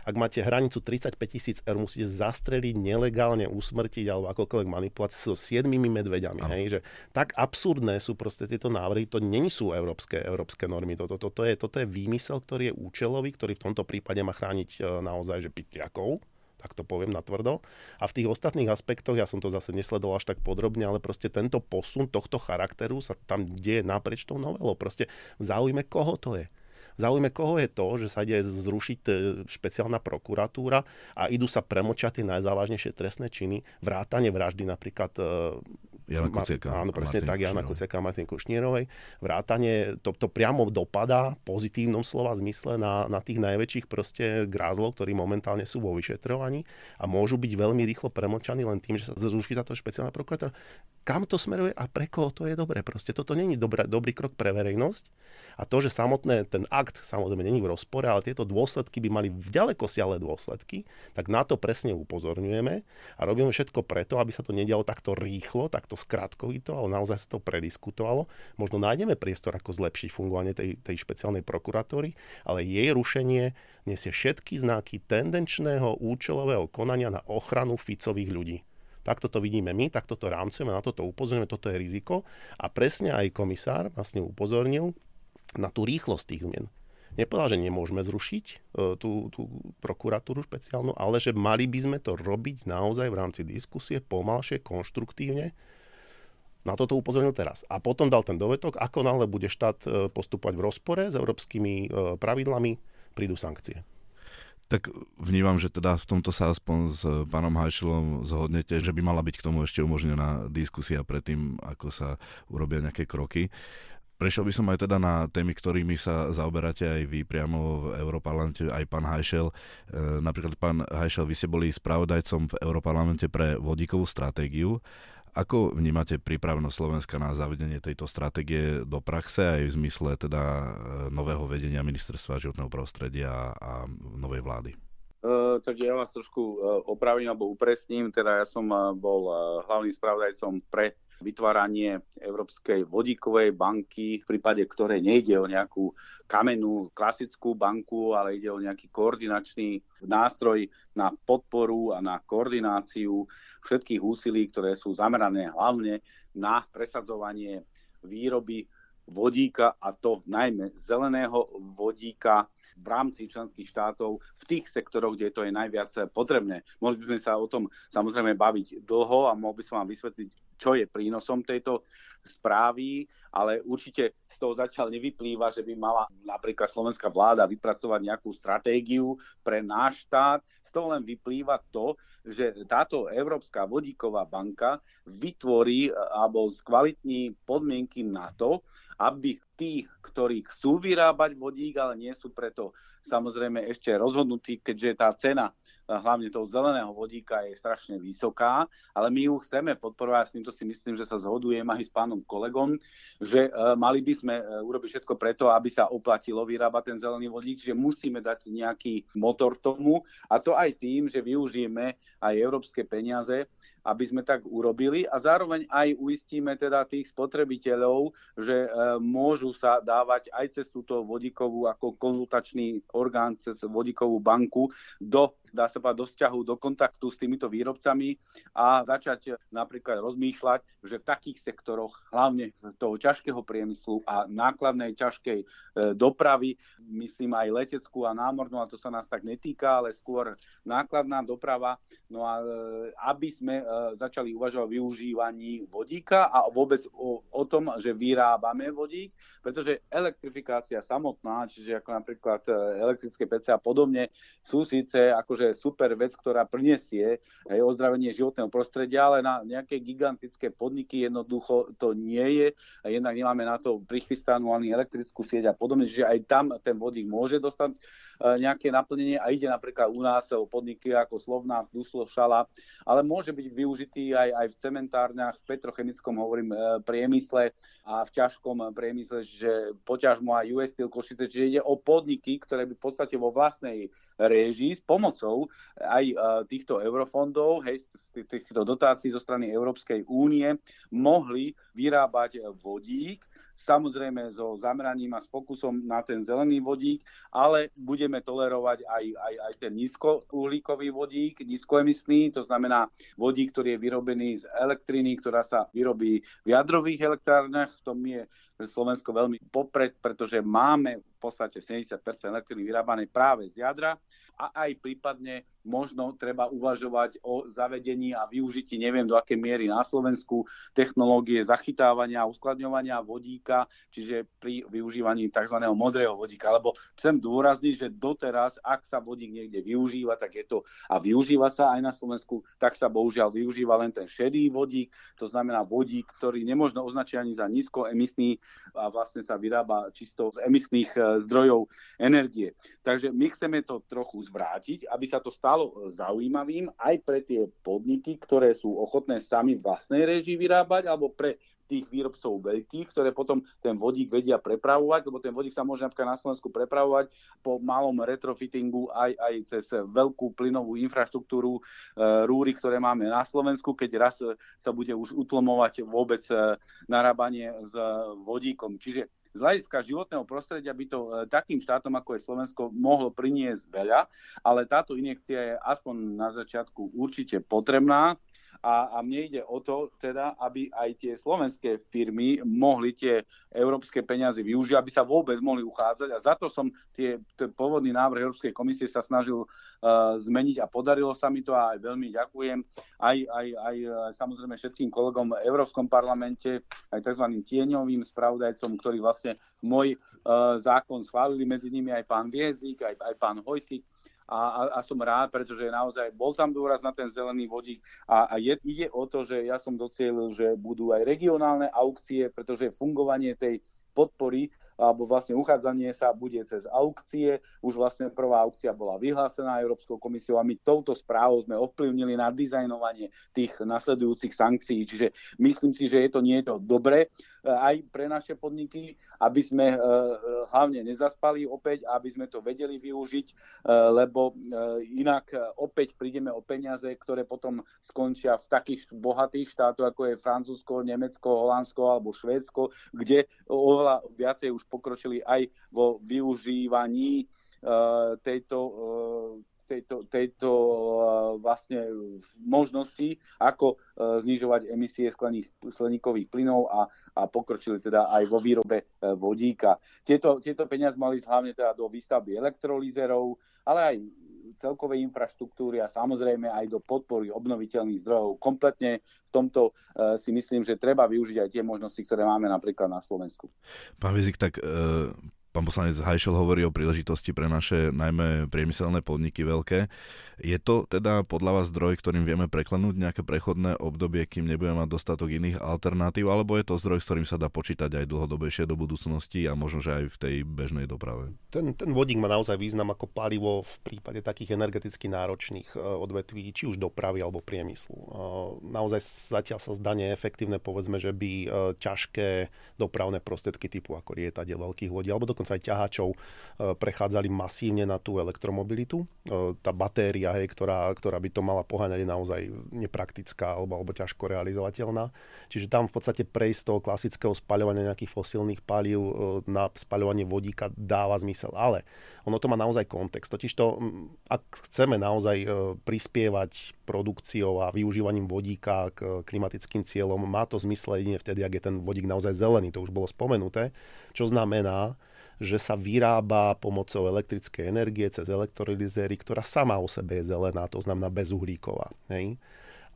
ak máte hranicu 35 tisíc eur, musíte zastreliť, nelegálne usmrtiť alebo akokoľvek manipulovať so siedmimi medveďami. Hej, že tak absurdné sú proste tieto návrhy, to není sú európske, európske normy. Toto, toto, je, toto je výmysel, ktorý je účelový, ktorý v tomto prípade má chrániť e, naozaj že pytliakov, tak to poviem natvrdo. A v tých ostatných aspektoch, ja som to zase nesledoval až tak podrobne, ale proste tento posun tohto charakteru sa tam deje naprieč tou novelou. Proste v záujme koho to je záujme koho je to, že sa ide zrušiť e, špeciálna prokuratúra a idú sa premočať tie najzávažnejšie trestné činy, vrátanie vraždy napríklad e, Jana Kuciaka. Áno, presne tak, Jana Kuciaka a Martin Kušnírovej. Vrátanie, to, to priamo dopadá v pozitívnom slova zmysle na, na tých najväčších proste grázlov, ktorí momentálne sú vo vyšetrovaní a môžu byť veľmi rýchlo premočaní len tým, že sa zruší táto špeciálna prokuratúra. Kam to smeruje a pre koho to je dobré? Proste toto není dobrý, dobrý krok pre verejnosť a to, že samotné ten akt samozrejme není v rozpore, ale tieto dôsledky by mali ďaleko siahle dôsledky, tak na to presne upozorňujeme a robíme všetko preto, aby sa to nedialo takto rýchlo, takto skratkovito, ale naozaj sa to prediskutovalo. Možno nájdeme priestor, ako zlepšiť fungovanie tej, tej špeciálnej prokuratúry, ale jej rušenie nesie všetky znaky tendenčného účelového konania na ochranu Ficových ľudí. Takto to vidíme my, takto to rámcujeme, na toto upozorňujeme, toto je riziko. A presne aj komisár vlastne upozornil, na tú rýchlosť tých zmien. Nepovedal, že nemôžeme zrušiť e, tú, tú prokuratúru špeciálnu, ale že mali by sme to robiť naozaj v rámci diskusie pomalšie, konštruktívne. Na toto upozornil teraz. A potom dal ten dovetok, ako náhle bude štát e, postupovať v rozpore s európskymi e, pravidlami, prídu sankcie. Tak vnímam, že teda v tomto sa aspoň s pánom Hajšilom zhodnete, že by mala byť k tomu ešte umožnená diskusia predtým, ako sa urobia nejaké kroky. Prešiel by som aj teda na témy, ktorými sa zaoberáte aj vy priamo v Európarlamente, aj pán Hajšel. E, napríklad pán Hajšel, vy ste boli spravodajcom v Európarlamente pre vodíkovú stratégiu. Ako vnímate prípravnosť Slovenska na zavedenie tejto stratégie do praxe aj v zmysle teda e, nového vedenia ministerstva životného prostredia a novej vlády? Uh, tak ja vás trošku uh, opravím alebo upresním. Teda ja som uh, bol hlavným spravodajcom pre vytváranie Európskej vodíkovej banky, v prípade ktorej nejde o nejakú kamennú klasickú banku, ale ide o nejaký koordinačný nástroj na podporu a na koordináciu všetkých úsilí, ktoré sú zamerané hlavne na presadzovanie výroby vodíka a to najmä zeleného vodíka v rámci členských štátov v tých sektoroch, kde to je najviac potrebné. Mohli by sme sa o tom samozrejme baviť dlho a mohol by som vám vysvetliť, čo je prínosom tejto správy, ale určite z toho začal nevyplýva, že by mala napríklad slovenská vláda vypracovať nejakú stratégiu pre náš štát. Z toho len vyplýva to, že táto Európska vodíková banka vytvorí alebo skvalitní podmienky na to, aby tí, ktorí chcú vyrábať vodík, ale nie sú preto samozrejme ešte rozhodnutí, keďže tá cena hlavne toho zeleného vodíka je strašne vysoká, ale my ju chceme podporovať, s týmto si myslím, že sa zhodujem aj s pánom kolegom, že uh, mali by sme uh, urobiť všetko preto, aby sa oplatilo vyrábať ten zelený vodík, že musíme dať nejaký motor tomu a to aj tým, že využijeme aj európske peniaze, aby sme tak urobili. A zároveň aj uistíme teda tých spotrebiteľov, že uh, môžu sa dávať aj cez túto vodíkovú ako konzultačný orgán, cez vodíkovú banku do dá sa povedať, do vzťahu, do kontaktu s týmito výrobcami a začať napríklad rozmýšľať, že v takých sektoroch, hlavne toho ťažkého priemyslu a nákladnej ťažkej e, dopravy, myslím aj leteckú a námornú, a to sa nás tak netýka, ale skôr nákladná doprava, no a e, aby sme e, začali uvažovať o využívaní vodíka a vôbec o, o tom, že vyrábame vodík, pretože elektrifikácia samotná, čiže ako napríklad elektrické PC a podobne, sú síce ako akože super vec, ktorá prinesie aj ozdravenie životného prostredia, ale na nejaké gigantické podniky jednoducho to nie je. Jednak nemáme na to prichystanú ani elektrickú sieť a podobne, že aj tam ten vodík môže dostať e, nejaké naplnenie a ide napríklad u nás o podniky ako Slovná, Duslo, Šala, ale môže byť využitý aj, aj v cementárniach, v petrochemickom hovorím e, priemysle a v ťažkom priemysle, že poťažmo aj US Steel Košice, čiže ide o podniky, ktoré by v podstate vo vlastnej réžii s pomocou aj e, týchto eurofondov, hej, týchto dotácií zo strany Európskej únie mohli vyrábať vodík, samozrejme so zameraním a s pokusom na ten zelený vodík, ale budeme tolerovať aj, aj, aj ten nízkouhlíkový vodík, nízkoemisný, to znamená vodík, ktorý je vyrobený z elektriny, ktorá sa vyrobí v jadrových elektrárniach. V tom je Slovensko veľmi popred, pretože máme v podstate 70% elektriny vyrábanej práve z jadra a aj prípadne možno treba uvažovať o zavedení a využití, neviem do akej miery na Slovensku, technológie zachytávania a uskladňovania vodíka, čiže pri využívaní tzv. modrého vodíka. Lebo chcem dôrazniť, že doteraz, ak sa vodík niekde využíva, tak je to a využíva sa aj na Slovensku, tak sa bohužiaľ využíva len ten šedý vodík, to znamená vodík, ktorý nemôžno označiť ani za nízkoemisný a vlastne sa vyrába čisto z emisných e, zdrojov energie. Takže my chceme to trochu zvrátiť, aby sa to stalo zaujímavým aj pre tie podniky, ktoré sú ochotné sami vlastnej režii vyrábať, alebo pre tých výrobcov veľkých, ktoré potom ten vodík vedia prepravovať, lebo ten vodík sa môže napríklad na Slovensku prepravovať po malom retrofittingu aj, aj cez veľkú plynovú infraštruktúru, e, rúry, ktoré máme na Slovensku, keď raz sa bude už utlmovať vôbec e, narábanie s vodíkom. Čiže z hľadiska životného prostredia by to e, takým štátom, ako je Slovensko, mohlo priniesť veľa, ale táto injekcia je aspoň na začiatku určite potrebná a, a mne ide o to teda, aby aj tie slovenské firmy mohli tie európske peniaze využiť, aby sa vôbec mohli uchádzať. A za to som tie, pôvodný návrh Európskej komisie sa snažil uh, zmeniť a podarilo sa mi to a aj veľmi ďakujem. Aj, aj, aj, aj samozrejme všetkým kolegom v Európskom parlamente, aj tzv. tieňovým spravodajcom, ktorí vlastne môj uh, zákon schválili, medzi nimi aj pán Viezik, aj, aj pán Hojsik a, a, a som rád, pretože naozaj bol tam dôraz na ten zelený vodík a, a je, ide o to, že ja som docielil, že budú aj regionálne aukcie, pretože fungovanie tej podpory alebo vlastne uchádzanie sa bude cez aukcie. Už vlastne prvá aukcia bola vyhlásená Európskou komisiou a my touto správou sme ovplyvnili na dizajnovanie tých nasledujúcich sankcií. Čiže myslím si, že je to niečo dobré aj pre naše podniky, aby sme eh, hlavne nezaspali opäť, aby sme to vedeli využiť, lebo inak opäť prídeme o peniaze, ktoré potom skončia v takých bohatých štátoch, ako je Francúzsko, Nemecko, Holandsko alebo Švédsko, kde oveľa viacej už pokročili aj vo využívaní e, tejto, e, tejto, tejto vlastne možnosti, ako znižovať emisie sklených, skleníkových plynov a, a pokročili teda aj vo výrobe vodíka. Tieto, tieto peniaze mali hlavne teda do výstavby elektrolízerov, ale aj celkovej infraštruktúry a samozrejme aj do podpory obnoviteľných zdrojov. Kompletne v tomto uh, si myslím, že treba využiť aj tie možnosti, ktoré máme napríklad na Slovensku. Pán Vizik, tak uh, Pán poslanec Hajšel hovorí o príležitosti pre naše najmä priemyselné podniky veľké. Je to teda podľa vás zdroj, ktorým vieme preklenúť nejaké prechodné obdobie, kým nebudeme mať dostatok iných alternatív, alebo je to zdroj, s ktorým sa dá počítať aj dlhodobejšie do budúcnosti a možno, že aj v tej bežnej doprave? Ten, ten vodík má naozaj význam ako palivo v prípade takých energeticky náročných e, odvetví, či už dopravy alebo priemyslu. E, naozaj zatiaľ sa zdá neefektívne, povedzme, že by e, ťažké dopravné prostriedky typu ako lietadie veľkých lodí alebo dokonca aj ťahačov e, prechádzali masívne na tú elektromobilitu. E, tá batéria, hej, ktorá, ktorá by to mala poháňať, je naozaj nepraktická alebo, alebo ťažko realizovateľná. Čiže tam v podstate prejsť toho klasického spaľovania nejakých fosílnych palív e, na spaľovanie vodíka dáva zmysel. Ale ono to má naozaj kontext. Totiž to, ak chceme naozaj prispievať produkciou a využívaním vodíka k klimatickým cieľom, má to zmysel jedine vtedy, ak je ten vodík naozaj zelený. To už bolo spomenuté. Čo znamená, že sa vyrába pomocou elektrickej energie cez elektrolyzéry, ktorá sama o sebe je zelená, to znamená bezuhlíková. Hej?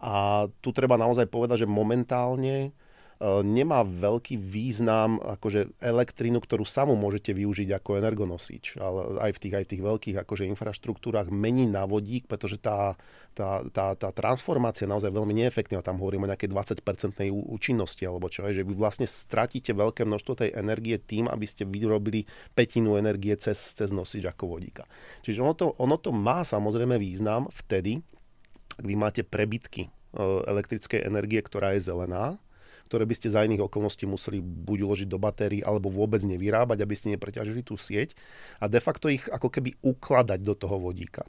A tu treba naozaj povedať, že momentálne nemá veľký význam akože elektrínu, ktorú samú môžete využiť ako energonosič, ale aj v tých, aj tých veľkých akože infraštruktúrach mení na vodík, pretože tá, tá, tá, tá transformácia naozaj veľmi neefektívna. Tam hovoríme o nejakej 20-percentnej účinnosti, alebo čo je, že vy vlastne stratíte veľké množstvo tej energie tým, aby ste vyrobili petinu energie cez, cez nosič ako vodíka. Čiže ono to, ono to má samozrejme význam vtedy, ak vy máte prebytky e, elektrickej energie, ktorá je zelená, ktoré by ste za iných okolností museli buď uložiť do batérií alebo vôbec nevyrábať, aby ste nepreťažili tú sieť a de facto ich ako keby ukladať do toho vodíka.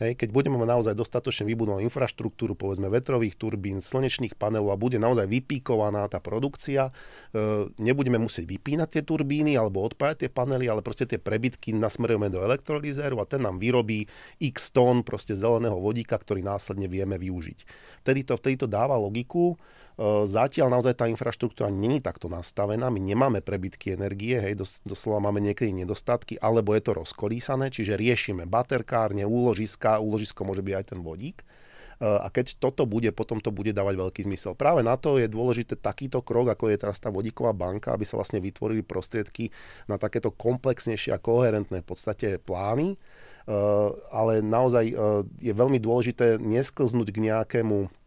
Hej, keď budeme mať naozaj dostatočne vybudovanú infraštruktúru, povedzme vetrových turbín, slnečných panelov a bude naozaj vypíkovaná tá produkcia, e, nebudeme musieť vypínať tie turbíny alebo odpájať tie panely, ale proste tie prebytky nasmerujeme do elektrolizéru a ten nám vyrobí x tón proste zeleného vodíka, ktorý následne vieme využiť. Vtedy to, vtedy to dáva logiku, zatiaľ naozaj tá infraštruktúra není takto nastavená, my nemáme prebytky energie, hej, dos, doslova máme niekedy nedostatky, alebo je to rozkolísané, čiže riešime baterkárne, úložiska, úložisko môže byť aj ten vodík. E, a keď toto bude, potom to bude dávať veľký zmysel. Práve na to je dôležité takýto krok, ako je teraz tá vodíková banka, aby sa vlastne vytvorili prostriedky na takéto komplexnejšie a koherentné v podstate plány. E, ale naozaj je veľmi dôležité nesklznúť k nejakému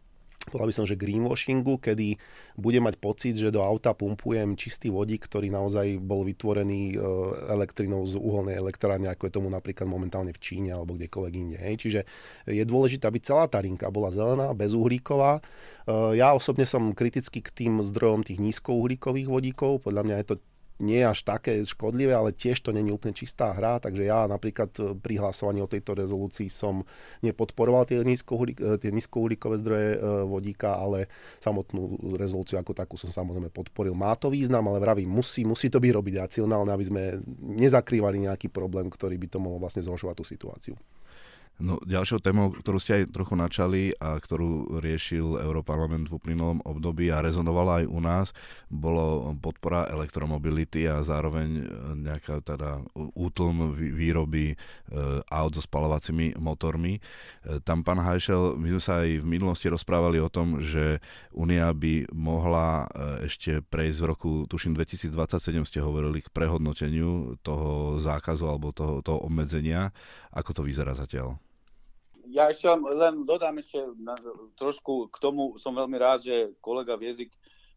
povedal by som, že greenwashingu, kedy budem mať pocit, že do auta pumpujem čistý vodík, ktorý naozaj bol vytvorený e, elektrinou z uholnej elektrárne, ako je tomu napríklad momentálne v Číne alebo kdekoľvek inde. Čiže je dôležité, aby celá tá linka bola zelená, bezuhlíková. E, ja osobne som kritický k tým zdrojom tých nízkouhlíkových vodíkov. Podľa mňa je to nie až také škodlivé, ale tiež to není úplne čistá hra, takže ja napríklad e, pri hlasovaní o tejto rezolúcii som nepodporoval tie, nízkouhlík, e, tie nízkouhlíkové zdroje e, vodíka, ale samotnú rezolúciu ako takú som samozrejme podporil. Má to význam, ale vravím, musí, musí to byť robiť racionálne, aby sme nezakrývali nejaký problém, ktorý by to mohol vlastne zhoršovať tú situáciu. No, ďalšou témou, ktorú ste aj trochu načali a ktorú riešil Európarlament v uplynulom období a rezonovala aj u nás, bolo podpora elektromobility a zároveň e, nejaká teda útlm výroby e, aut so spalovacími motormi. E, tam, pán Hajšel, my sme sa aj v minulosti rozprávali o tom, že Únia by mohla ešte prejsť v roku, tuším 2027 ste hovorili, k prehodnoteniu toho zákazu alebo toho, toho obmedzenia. Ako to vyzerá zatiaľ? Ja ešte len, len dodám ešte na, trošku k tomu, som veľmi rád, že kolega Viezik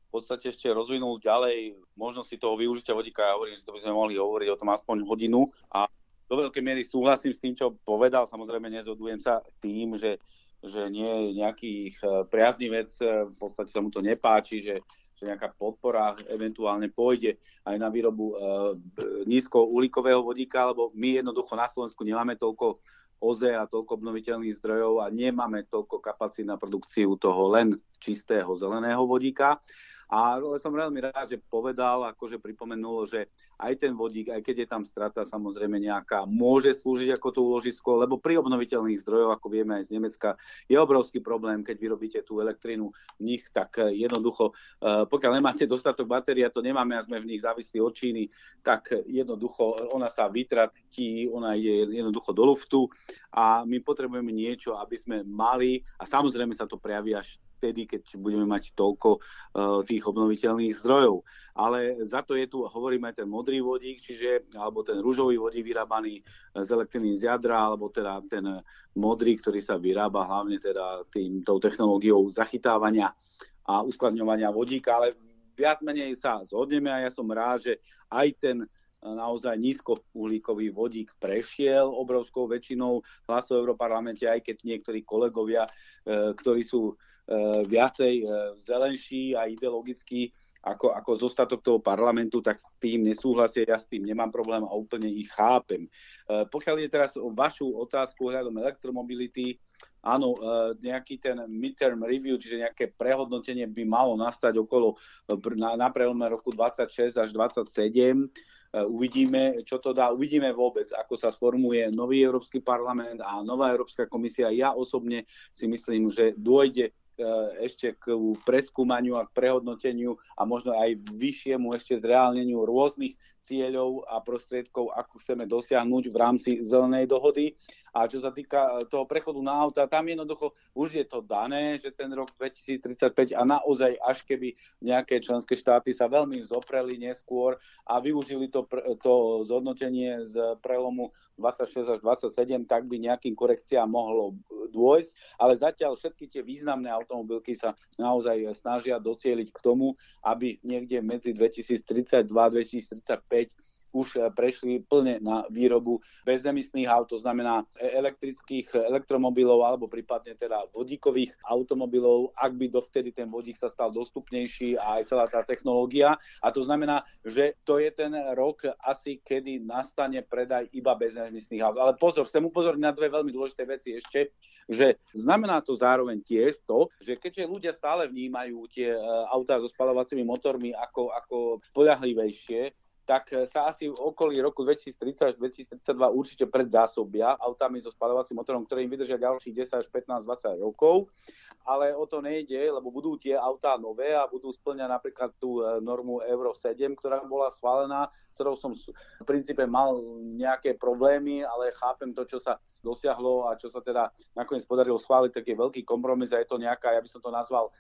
v podstate ešte rozvinul ďalej možnosti toho využitia vodíka. Ja hovorím, že to by sme mohli hovoriť o tom aspoň hodinu a do veľkej miery súhlasím s tým, čo povedal. Samozrejme nezhodujem sa tým, že, že nie je nejakých e, priaznivec, e, v podstate sa mu to nepáči, že, že nejaká podpora eventuálne pôjde aj na výrobu uh, nízkouhlíkového vodíka, lebo my jednoducho na Slovensku nemáme toľko OZE a toľko obnoviteľných zdrojov a nemáme toľko kapacít na produkciu toho len čistého zeleného vodíka. A som veľmi rád, že povedal, akože pripomenul, že aj ten vodík, aj keď je tam strata samozrejme nejaká, môže slúžiť ako to úložisko, lebo pri obnoviteľných zdrojoch, ako vieme aj z Nemecka, je obrovský problém, keď vyrobíte tú elektrínu v nich, tak eh, jednoducho, eh, pokiaľ nemáte dostatok batérie, to nemáme a sme v nich závislí od Číny, tak jednoducho ona sa vytratí, ona ide jednoducho do luftu a my potrebujeme niečo, aby sme mali, a samozrejme sa to prejaví až vtedy, keď budeme mať toľko uh, tých obnoviteľných zdrojov. Ale za to je tu, hovoríme aj ten modrý vodík, čiže, alebo ten rúžový vodík vyrábaný z elektriny z jadra, alebo teda ten modrý, ktorý sa vyrába hlavne teda tým, tou technológiou zachytávania a uskladňovania vodíka, ale viac menej sa zhodneme a ja som rád, že aj ten naozaj nízkouhlíkový vodík prešiel obrovskou väčšinou hlasov v Európarlamente, aj keď niektorí kolegovia, ktorí sú viacej e, zelenší a ideologicky ako, ako zostatok toho parlamentu, tak s tým nesúhlasia, ja s tým nemám problém a úplne ich chápem. Pokiaľ je teraz o vašu otázku hľadom elektromobility, áno, nejaký ten midterm review, čiže nejaké prehodnotenie by malo nastať okolo na, na prelome roku 26 až 27 Eh, uvidíme, čo to dá. Uvidíme vôbec, ako sa sformuje nový Európsky parlament a nová Európska komisia. Ja osobne si myslím, že dôjde E, ešte k preskúmaniu a k prehodnoteniu a možno aj vyššiemu ešte zreálneniu rôznych cieľov a prostriedkov, ako chceme dosiahnuť v rámci zelenej dohody. A čo sa týka toho prechodu na auta, tam jednoducho už je to dané, že ten rok 2035 a naozaj až keby nejaké členské štáty sa veľmi zopreli neskôr a využili to, to zhodnotenie z prelomu 26 až 27, tak by nejakým korekciám mohlo dôjsť, ale zatiaľ všetky tie významné automobilky sa naozaj snažia docieliť k tomu, aby niekde medzi 2032 a 2035 už eh, prešli plne na výrobu bezemisných aut, to znamená e, elektrických elektromobilov alebo prípadne teda vodíkových automobilov, ak by dovtedy ten vodík sa stal dostupnejší a aj celá tá technológia. A to znamená, že to je ten rok asi, kedy nastane predaj iba bezemisných aut. Ale pozor, chcem upozorniť na dve veľmi dôležité veci ešte, že znamená to zároveň tiež to, že keďže ľudia stále vnímajú tie eh, autá so spalovacími motormi ako, ako spoľahlivejšie, tak e, sa asi v okolí roku 2030 až 2032 určite predzásobia autami so spalovacím motorom, ktoré im vydržia ďalších 10 až 15, 20 rokov. Ale o to nejde, lebo budú tie autá nové a budú splňať napríklad tú e, normu Euro 7, ktorá bola schválená, s ktorou som v princípe mal nejaké problémy, ale chápem to, čo sa dosiahlo a čo sa teda nakoniec podarilo schváliť, tak je veľký kompromis a je to nejaká, ja by som to nazval e,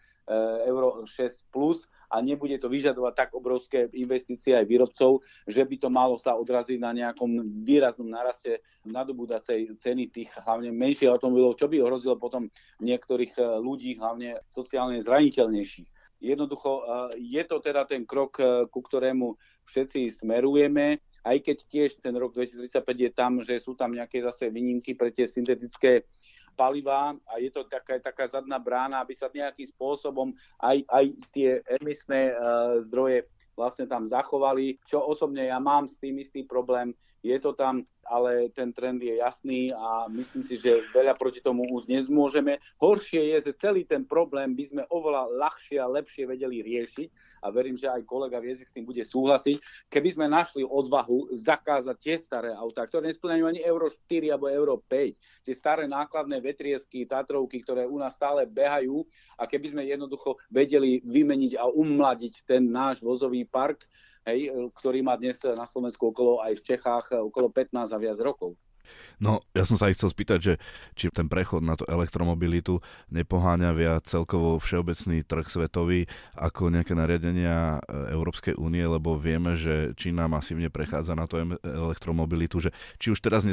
Euro 6+, plus a nebude to vyžadovať tak obrovské investície aj výrobcov, že by to malo sa odraziť na nejakom výraznom naraste nadobúdacej ceny tých hlavne menších automobilov, čo by ohrozilo potom niektorých e, ľudí, hlavne sociálne zraniteľnejších. Jednoducho e, je to teda ten krok, ku ktorému všetci smerujeme aj keď tiež ten rok 2035 je tam, že sú tam nejaké zase výnimky pre tie syntetické palivá a je to taká, taká zadná brána, aby sa nejakým spôsobom aj, aj tie emisné uh, zdroje vlastne tam zachovali, čo osobne ja mám s tým istý problém. Je to tam ale ten trend je jasný a myslím si, že veľa proti tomu už nezmôžeme. Horšie je, že celý ten problém by sme oveľa ľahšie a lepšie vedeli riešiť a verím, že aj kolega Viezik s tým bude súhlasiť, keby sme našli odvahu zakázať tie staré autá, ktoré nesplňajú ani Euro 4 alebo Euro 5, tie staré nákladné vetriesky, Tatrovky, ktoré u nás stále behajú a keby sme jednoducho vedeli vymeniť a umladiť ten náš vozový park, hej, ktorý má dnes na Slovensku okolo aj v Čechách okolo 15 a viac rokov. No, ja som sa aj chcel spýtať, že či ten prechod na tú elektromobilitu nepoháňa viac celkovo všeobecný trh svetový ako nejaké nariadenia e, Európskej únie, lebo vieme, že Čína masívne prechádza na tú elektromobilitu, že či už teraz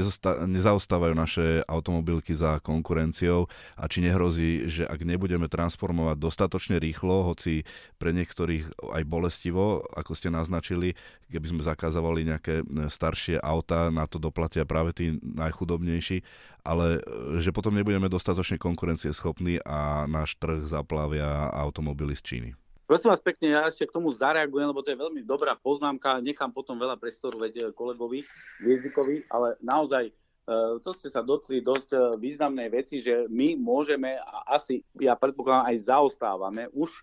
nezaostávajú naše automobilky za konkurenciou a či nehrozí, že ak nebudeme transformovať dostatočne rýchlo, hoci pre niektorých aj bolestivo, ako ste naznačili, keby sme zakázovali nejaké e, staršie auta, na to doplatia práve tí najchudobnejší, ale e, že potom nebudeme dostatočne konkurencieschopní a náš trh zaplavia automobily z Číny. Prosím vás pekne, ja ešte k tomu zareagujem, lebo to je veľmi dobrá poznámka, nechám potom veľa priestoru veď e, kolegovi Viezikovi, ale naozaj to ste sa dotkli dosť významnej veci, že my môžeme a asi, ja predpokladám, aj zaostávame už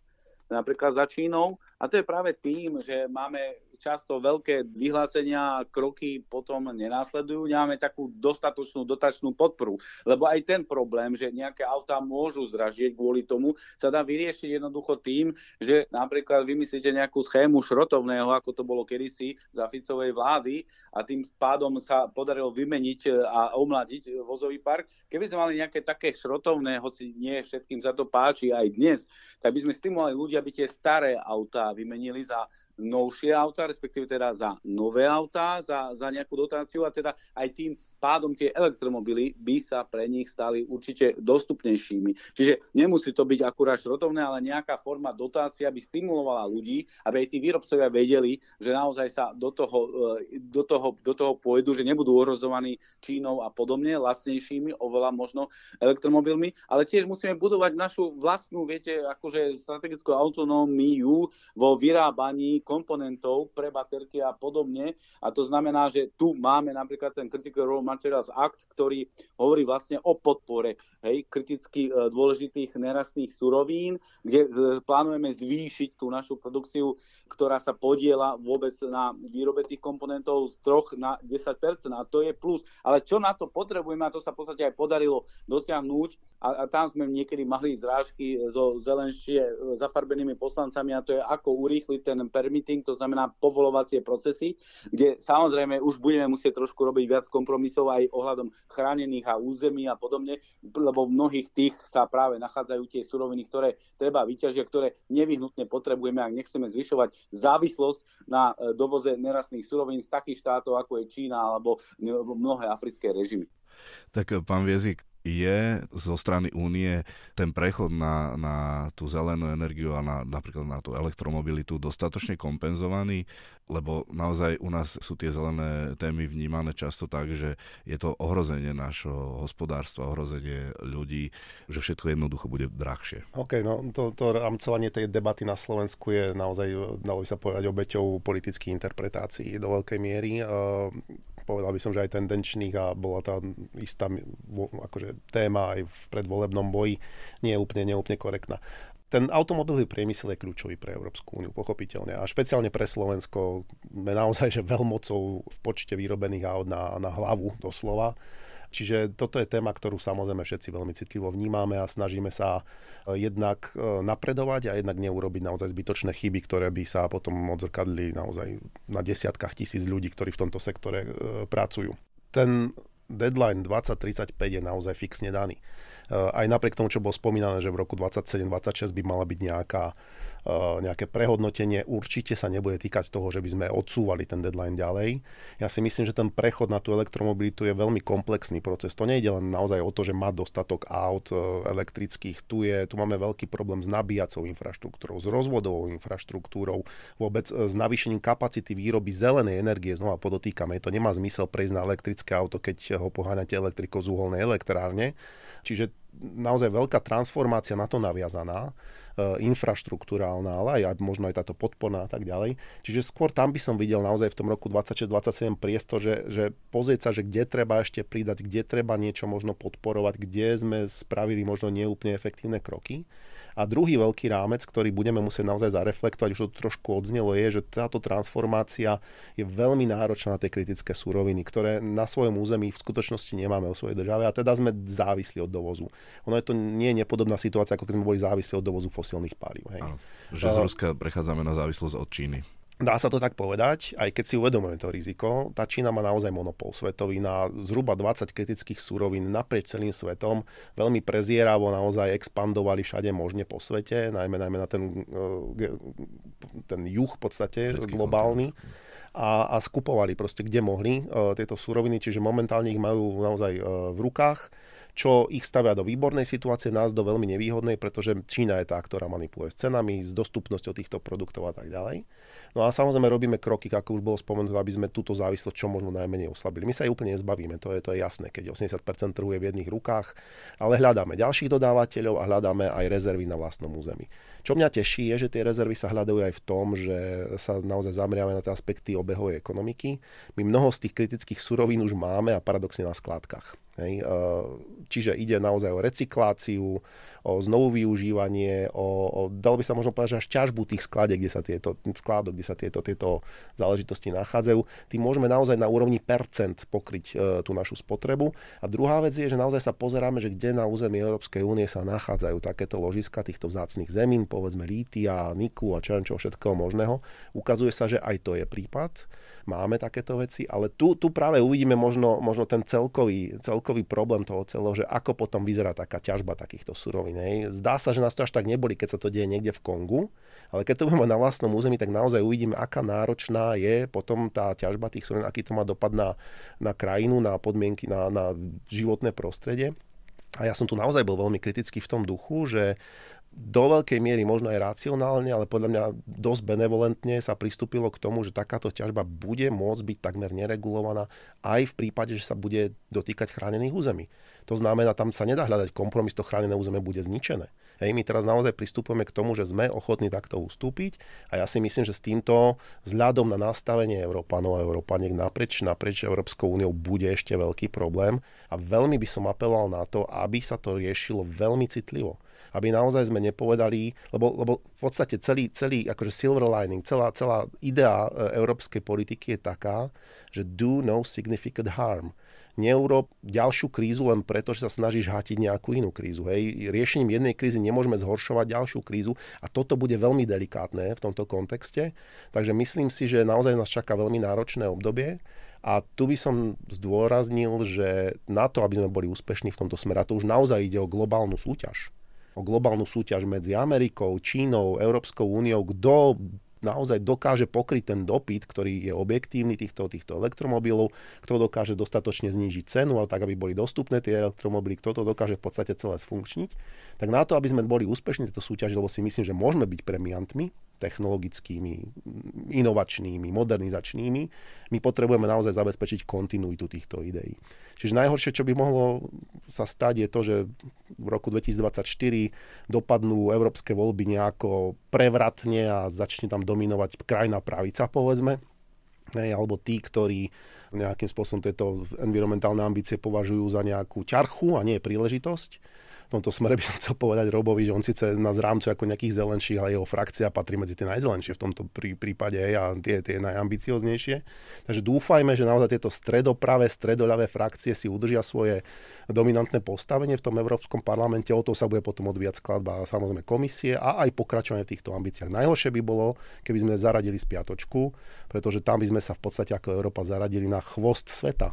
napríklad za Čínou. A to je práve tým, že máme často veľké vyhlásenia a kroky potom nenásledujú. Nemáme takú dostatočnú dotačnú podporu. Lebo aj ten problém, že nejaké autá môžu zražieť kvôli tomu, sa dá vyriešiť jednoducho tým, že napríklad vymyslíte nejakú schému šrotovného, ako to bolo kedysi za Ficovej vlády a tým pádom sa podarilo vymeniť a omladiť vozový park. Keby sme mali nejaké také šrotovné, hoci nie všetkým za to páči aj dnes, tak by sme stimulovali ľudia, aby tie staré autá vymenili za novšie autá, respektíve teda za nové autá, za, za nejakú dotáciu a teda aj tým pádom tie elektromobily by sa pre nich stali určite dostupnejšími. Čiže nemusí to byť akurát šrotovné, ale nejaká forma dotácia by stimulovala ľudí, aby aj tí výrobcovia vedeli, že naozaj sa do toho, e, do toho, do toho pôjdu, že nebudú ohrozovaní Čínou a podobne, lacnejšími, oveľa možno elektromobilmi, ale tiež musíme budovať našu vlastnú, viete, akože strategickú autonómiu vo vyrábaní komponentov pre baterky a podobne. A to znamená, že tu máme napríklad ten Critical Raw Materials Act, ktorý hovorí vlastne o podpore hej, kriticky e, dôležitých nerastných surovín, kde e, plánujeme zvýšiť tú našu produkciu, ktorá sa podiela vôbec na výrobe tých komponentov z 3 na 10%. A to je plus. Ale čo na to potrebujeme, a to sa v podstate aj podarilo dosiahnuť, a, a tam sme niekedy mali zrážky so zelenšie e, zafarbenými poslancami, a to je ako urýchliť ten permit permitting, to znamená povolovacie procesy, kde samozrejme už budeme musieť trošku robiť viac kompromisov aj ohľadom chránených a území a podobne, lebo v mnohých tých sa práve nachádzajú tie suroviny, ktoré treba vyťažiť, ktoré nevyhnutne potrebujeme, ak nechceme zvyšovať závislosť na e, dovoze nerastných surovín z takých štátov, ako je Čína alebo mnohé africké režimy. Tak pán Viezik, je zo strany únie ten prechod na, na tú zelenú energiu a na, napríklad na tú elektromobilitu dostatočne kompenzovaný, lebo naozaj u nás sú tie zelené témy vnímané často tak, že je to ohrozenie nášho hospodárstva, ohrozenie ľudí, že všetko jednoducho bude drahšie. OK, no to, to rámcovanie tej debaty na Slovensku je naozaj, dalo by sa povedať, obeťou politických interpretácií do veľkej miery povedal by som, že aj tendenčných a bola tá istá akože, téma aj v predvolebnom boji nie je úplne, nie úplne korektná. Ten automobilový priemysel je kľúčový pre Európsku úniu, pochopiteľne. A špeciálne pre Slovensko sme naozaj že veľmocou v počte vyrobených aut na, na hlavu doslova. Čiže toto je téma, ktorú samozrejme všetci veľmi citlivo vnímame a snažíme sa e, jednak e, napredovať a jednak neurobiť naozaj zbytočné chyby, ktoré by sa potom odzrkadli naozaj na desiatkách tisíc ľudí, ktorí v tomto sektore e, pracujú. Ten deadline 2035 je naozaj fixne daný. Aj napriek tomu, čo bolo spomínané, že v roku 27-26 by mala byť nejaká nejaké prehodnotenie určite sa nebude týkať toho, že by sme odsúvali ten deadline ďalej. Ja si myslím, že ten prechod na tú elektromobilitu je veľmi komplexný proces. To nejde len naozaj o to, že má dostatok aut eh, elektrických. Tu, je, tu máme veľký problém s nabíjacou infraštruktúrou, s rozvodovou infraštruktúrou, vôbec eh, s navýšením kapacity výroby zelenej energie. Znova podotýkame, to nemá zmysel prejsť na elektrické auto, keď ho poháňate elektrikou z uholnej elektrárne. Čiže naozaj veľká transformácia na to naviazaná. E, infraštruktúrálna, ale aj možno aj táto podporná a tak ďalej. Čiže skôr tam by som videl naozaj v tom roku 26-27 priestor, že, že pozrieť sa, že kde treba ešte pridať, kde treba niečo možno podporovať, kde sme spravili možno neúplne efektívne kroky. A druhý veľký rámec, ktorý budeme musieť naozaj zareflektovať, už to trošku odznelo, je, že táto transformácia je veľmi náročná na tie kritické súroviny, ktoré na svojom území v skutočnosti nemáme o svojej države a teda sme závislí od dovozu. Ono je to nie je nepodobná situácia, ako keď sme boli závislí od dovozu fosílnych palív. Hej. že z Ruska prechádzame na závislosť od Číny. Dá sa to tak povedať, aj keď si uvedomujeme to riziko. Tá Čína má naozaj monopol svetový na zhruba 20 kritických súrovín naprieč celým svetom. Veľmi prezieravo naozaj expandovali všade možne po svete, najmä, najmä na ten, eh, ten juh v podstate Všetký globálny. A, a skupovali proste kde mohli uh, tieto súroviny, čiže momentálne ich majú naozaj uh, v rukách čo ich stavia do výbornej situácie, nás do veľmi nevýhodnej, pretože Čína je tá, ktorá manipuluje s cenami, s dostupnosťou týchto produktov a tak ďalej. No a samozrejme robíme kroky, ako už bolo spomenuté, aby sme túto závislosť čo možno najmenej oslabili. My sa jej úplne nezbavíme, to je, to je jasné, keď 80% trhu je v jedných rukách, ale hľadáme ďalších dodávateľov a hľadáme aj rezervy na vlastnom území. Čo mňa teší je, že tie rezervy sa hľadajú aj v tom, že sa naozaj zameriame na tie aspekty obehovej ekonomiky. My mnoho z tých kritických surovín už máme a paradoxne na skládkach. Hej? Čiže ide naozaj o recykláciu, o znovu využívanie, o, o dalo by sa možno povedať, že až ťažbu tých skládok, kde sa tieto, skládok, kde sa tieto, tieto záležitosti nachádzajú. Tým môžeme naozaj na úrovni percent pokryť e, tú našu spotrebu. A druhá vec je, že naozaj sa pozeráme, že kde na území Európskej únie sa nachádzajú takéto ložiska týchto vzácných zemín, povedzme lítia, niklu a čo všetkého možného. Ukazuje sa, že aj to je prípad máme takéto veci, ale tu, tu práve uvidíme možno, možno ten celkový, celkový problém toho celého, že ako potom vyzerá taká ťažba takýchto surovín. Zdá sa, že nás to až tak neboli, keď sa to deje niekde v Kongu, ale keď to budeme na vlastnom území, tak naozaj uvidíme, aká náročná je potom tá ťažba tých surovín, aký to má dopad na, na krajinu, na podmienky, na, na životné prostredie. A ja som tu naozaj bol veľmi kritický v tom duchu, že do veľkej miery možno aj racionálne, ale podľa mňa dosť benevolentne sa pristúpilo k tomu, že takáto ťažba bude môcť byť takmer neregulovaná aj v prípade, že sa bude dotýkať chránených území. To znamená, tam sa nedá hľadať kompromis, to chránené územie bude zničené. Hej, my teraz naozaj pristupujeme k tomu, že sme ochotní takto ustúpiť a ja si myslím, že s týmto vzhľadom na nastavenie Európanov a Európaniek naprieč, naprieč Európskou úniou bude ešte veľký problém a veľmi by som apeloval na to, aby sa to riešilo veľmi citlivo aby naozaj sme nepovedali, lebo, lebo v podstate celý, celý akože silver lining, celá, celá idea e, európskej politiky je taká, že do no significant harm neurob ďalšiu krízu len preto, že sa snažíš hatiť nejakú inú krízu. Hej. Riešením jednej krízy nemôžeme zhoršovať ďalšiu krízu a toto bude veľmi delikátne v tomto kontexte. Takže myslím si, že naozaj nás čaká veľmi náročné obdobie. A tu by som zdôraznil, že na to, aby sme boli úspešní v tomto smere, a to už naozaj ide o globálnu súťaž o globálnu súťaž medzi Amerikou, Čínou, Európskou úniou, kto naozaj dokáže pokryť ten dopyt, ktorý je objektívny týchto, týchto elektromobilov, kto dokáže dostatočne znížiť cenu, ale tak, aby boli dostupné tie elektromobily, kto to dokáže v podstate celé sfunkčniť. Tak na to, aby sme boli úspešní v tejto súťaži, lebo si myslím, že môžeme byť premiantmi, technologickými, inovačnými, modernizačnými, my potrebujeme naozaj zabezpečiť kontinuitu týchto ideí. Čiže najhoršie, čo by mohlo sa stať, je to, že v roku 2024 dopadnú európske voľby nejako prevratne a začne tam dominovať krajná pravica, povedzme, alebo tí, ktorí nejakým spôsobom tieto environmentálne ambície považujú za nejakú ťarchu a nie príležitosť tomto smere by som chcel povedať Robovi, že on síce nás rámcu ako nejakých zelenších, ale jeho frakcia patrí medzi tie najzelenšie v tomto prí, prípade a tie, tie najambicioznejšie. Takže dúfajme, že naozaj tieto stredopravé, stredoľavé frakcie si udržia svoje dominantné postavenie v tom Európskom parlamente. O to sa bude potom odvíjať skladba samozrejme komisie a aj pokračovanie v týchto ambíciách. Najhoršie by bolo, keby sme zaradili spiatočku, pretože tam by sme sa v podstate ako Európa zaradili na chvost sveta.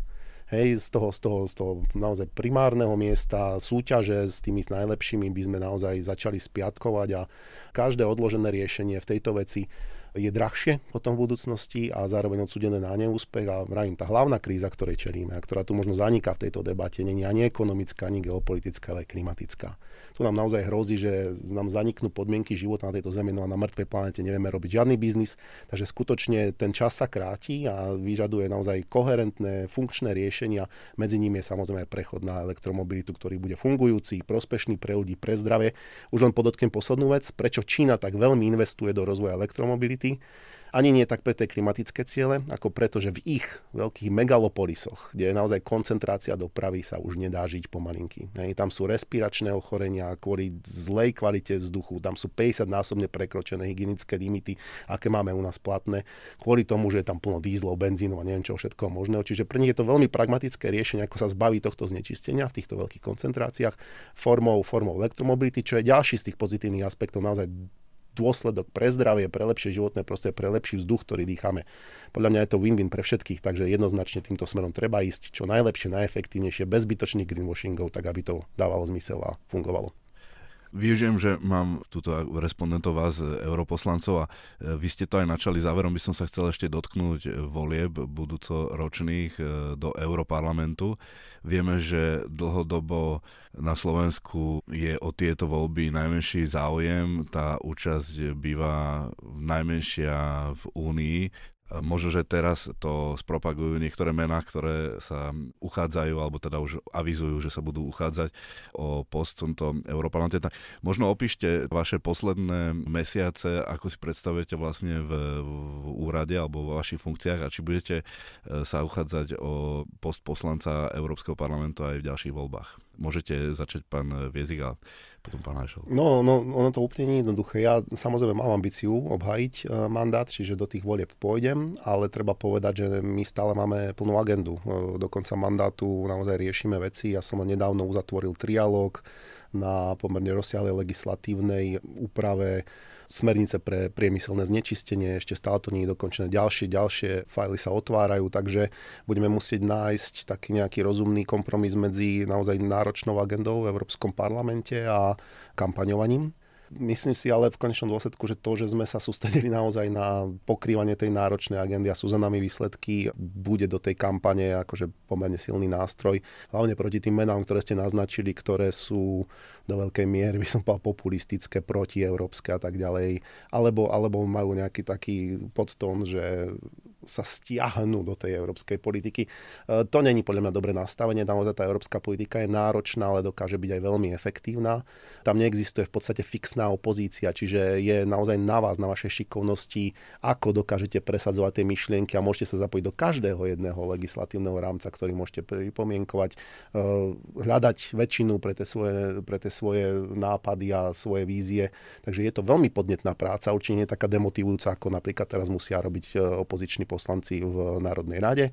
Hej, z toho, z toho, z toho naozaj primárneho miesta, súťaže s tými najlepšími by sme naozaj začali spiatkovať a každé odložené riešenie v tejto veci je drahšie potom v budúcnosti a zároveň odsudené na neúspech a vravím, tá hlavná kríza, ktorej čelíme a ktorá tu možno zaniká v tejto debate, je ani ekonomická, ani geopolitická, ale aj klimatická tu nám naozaj hrozí, že nám zaniknú podmienky života na tejto zemi, no a na mŕtvej planete nevieme robiť žiadny biznis, takže skutočne ten čas sa kráti a vyžaduje naozaj koherentné, funkčné riešenia. Medzi nimi je samozrejme prechod na elektromobilitu, ktorý bude fungujúci, prospešný pre ľudí, pre zdravie. Už len podotknem poslednú vec, prečo Čína tak veľmi investuje do rozvoja elektromobility ani nie tak pre tie klimatické ciele, ako preto, že v ich veľkých megalopolisoch, kde je naozaj koncentrácia dopravy, sa už nedá žiť pomalinky. Hej, tam sú respiračné ochorenia kvôli zlej kvalite vzduchu, tam sú 50-násobne prekročené hygienické limity, aké máme u nás platné, kvôli tomu, že je tam plno dízlov, benzínu a neviem čo všetko možného. Čiže pre nich je to veľmi pragmatické riešenie, ako sa zbaviť tohto znečistenia v týchto veľkých koncentráciách formou, formou elektromobility, čo je ďalší z tých pozitívnych aspektov naozaj dôsledok pre zdravie, pre lepšie životné prostredie, pre lepší vzduch, ktorý dýchame. Podľa mňa je to win-win pre všetkých, takže jednoznačne týmto smerom treba ísť čo najlepšie, najefektívnejšie, bez zbytočných greenwashingov, tak aby to dávalo zmysel a fungovalo. Využijem, že mám túto respondentov vás, europoslancov a e, vy ste to aj načali. Záverom by som sa chcel ešte dotknúť volieb budúcoročných e, do Europarlamentu. Vieme, že dlhodobo na Slovensku je o tieto voľby najmenší záujem. Tá účasť býva najmenšia v Únii Možno, že teraz to spropagujú niektoré mená, ktoré sa uchádzajú, alebo teda už avizujú, že sa budú uchádzať o post v tomto Európarlamente. Možno opíšte vaše posledné mesiace, ako si predstavujete vlastne v, v úrade alebo vo vašich funkciách a či budete e, sa uchádzať o post poslanca Európskeho parlamentu aj v ďalších voľbách. Môžete začať pán Viezik a potom pán Hajšel. No, no, ono to úplne nie je jednoduché. Ja samozrejme mám ambíciu obhajiť e, mandát, čiže do tých volieb pôjdem, ale treba povedať, že my stále máme plnú agendu. E, do konca mandátu naozaj riešime veci. Ja som nedávno uzatvoril trialóg na pomerne rozsiahlej legislatívnej úprave smernice pre priemyselné znečistenie, ešte stále to nie je dokončené. Ďalšie, ďalšie fajly sa otvárajú, takže budeme musieť nájsť taký nejaký rozumný kompromis medzi naozaj náročnou agendou v Európskom parlamente a kampaňovaním. Myslím si ale v konečnom dôsledku, že to, že sme sa sústredili naozaj na pokrývanie tej náročnej agendy a sú za nami výsledky, bude do tej kampane akože pomerne silný nástroj, hlavne proti tým menám, ktoré ste naznačili, ktoré sú do veľkej miery, by som povedal, populistické, protieurópske a tak ďalej, alebo, alebo majú nejaký taký podtón, že sa stiahnu do tej európskej politiky. E, to není podľa mňa dobré nastavenie, naozaj tá európska politika je náročná, ale dokáže byť aj veľmi efektívna. Tam neexistuje v podstate fixná opozícia, čiže je naozaj na vás, na vašej šikovnosti, ako dokážete presadzovať tie myšlienky a môžete sa zapojiť do každého jedného legislatívneho rámca, ktorý môžete pripomienkovať, e, hľadať väčšinu pre tie svoje, pre tie svoje nápady a svoje vízie. Takže je to veľmi podnetná práca, určite nie taká demotivujúca, ako napríklad teraz musia robiť e, opoziční poslanci v Národnej rade.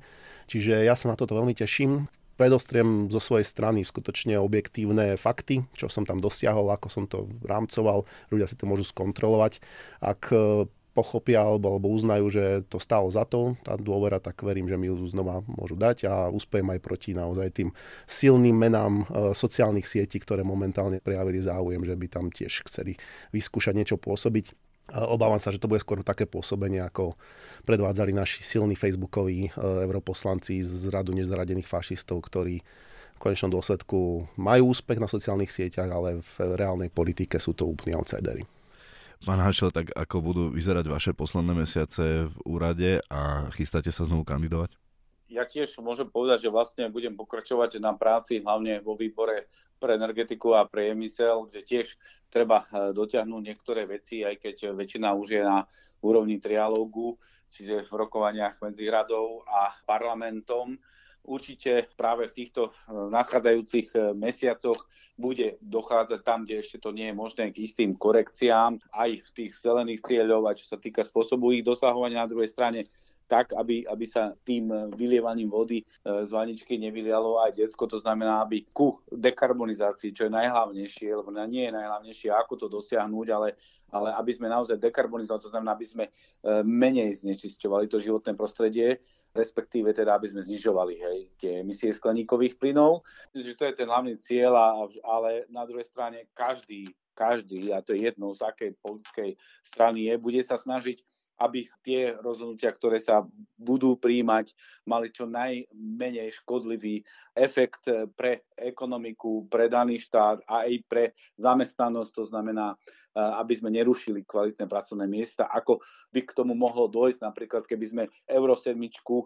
Čiže ja sa na toto veľmi teším. Predostriem zo svojej strany skutočne objektívne fakty, čo som tam dosiahol, ako som to rámcoval. Ľudia si to môžu skontrolovať. Ak e, pochopia alebo, alebo uznajú, že to stálo za to, tá dôvera, tak verím, že mi ju znova môžu dať a uspejem aj proti naozaj tým silným menám e, sociálnych sietí, ktoré momentálne prejavili záujem, že by tam tiež chceli vyskúšať niečo pôsobiť. Obávam sa, že to bude skôr také pôsobenie, ako predvádzali naši silní facebookoví e, europoslanci z radu nezradených fašistov, ktorí v konečnom dôsledku majú úspech na sociálnych sieťach, ale v reálnej politike sú to úplne outsidery. Pán Hašel, tak ako budú vyzerať vaše posledné mesiace v úrade a chystáte sa znovu kandidovať? ja tiež môžem povedať, že vlastne budem pokračovať na práci, hlavne vo výbore pre energetiku a priemysel, kde tiež treba eh, dotiahnuť niektoré veci, aj keď väčšina už je na úrovni trialógu, čiže v rokovaniach medzi radou a parlamentom. Určite práve v týchto eh, nadchádzajúcich eh, mesiacoch bude dochádzať tam, kde ešte to nie je možné, k istým korekciám, aj v tých zelených cieľov, aj čo sa týka spôsobu ich dosahovania. Na druhej strane tak, aby, aby sa tým eh, vylievaním vody eh, z vaničky nevylialo aj detsko. To znamená, aby ku dekarbonizácii, čo je najhlavnejšie, lebo nie je najhlavnejšie, ako to dosiahnuť, ale, ale aby sme naozaj dekarbonizovali, to znamená, aby sme eh, menej znečisťovali to životné prostredie, respektíve teda, aby sme znižovali hej, tie emisie skleníkových plynov. Že to je ten hlavný cieľ, ale na druhej strane každý každý, a to je jedno z akej politickej strany je, bude sa snažiť aby tie rozhodnutia, ktoré sa budú príjmať, mali čo najmenej škodlivý efekt pre ekonomiku, pre daný štát a aj pre zamestnanosť, to znamená aby sme nerušili kvalitné pracovné miesta. Ako by k tomu mohlo dôjsť napríklad, keby sme Euro 7,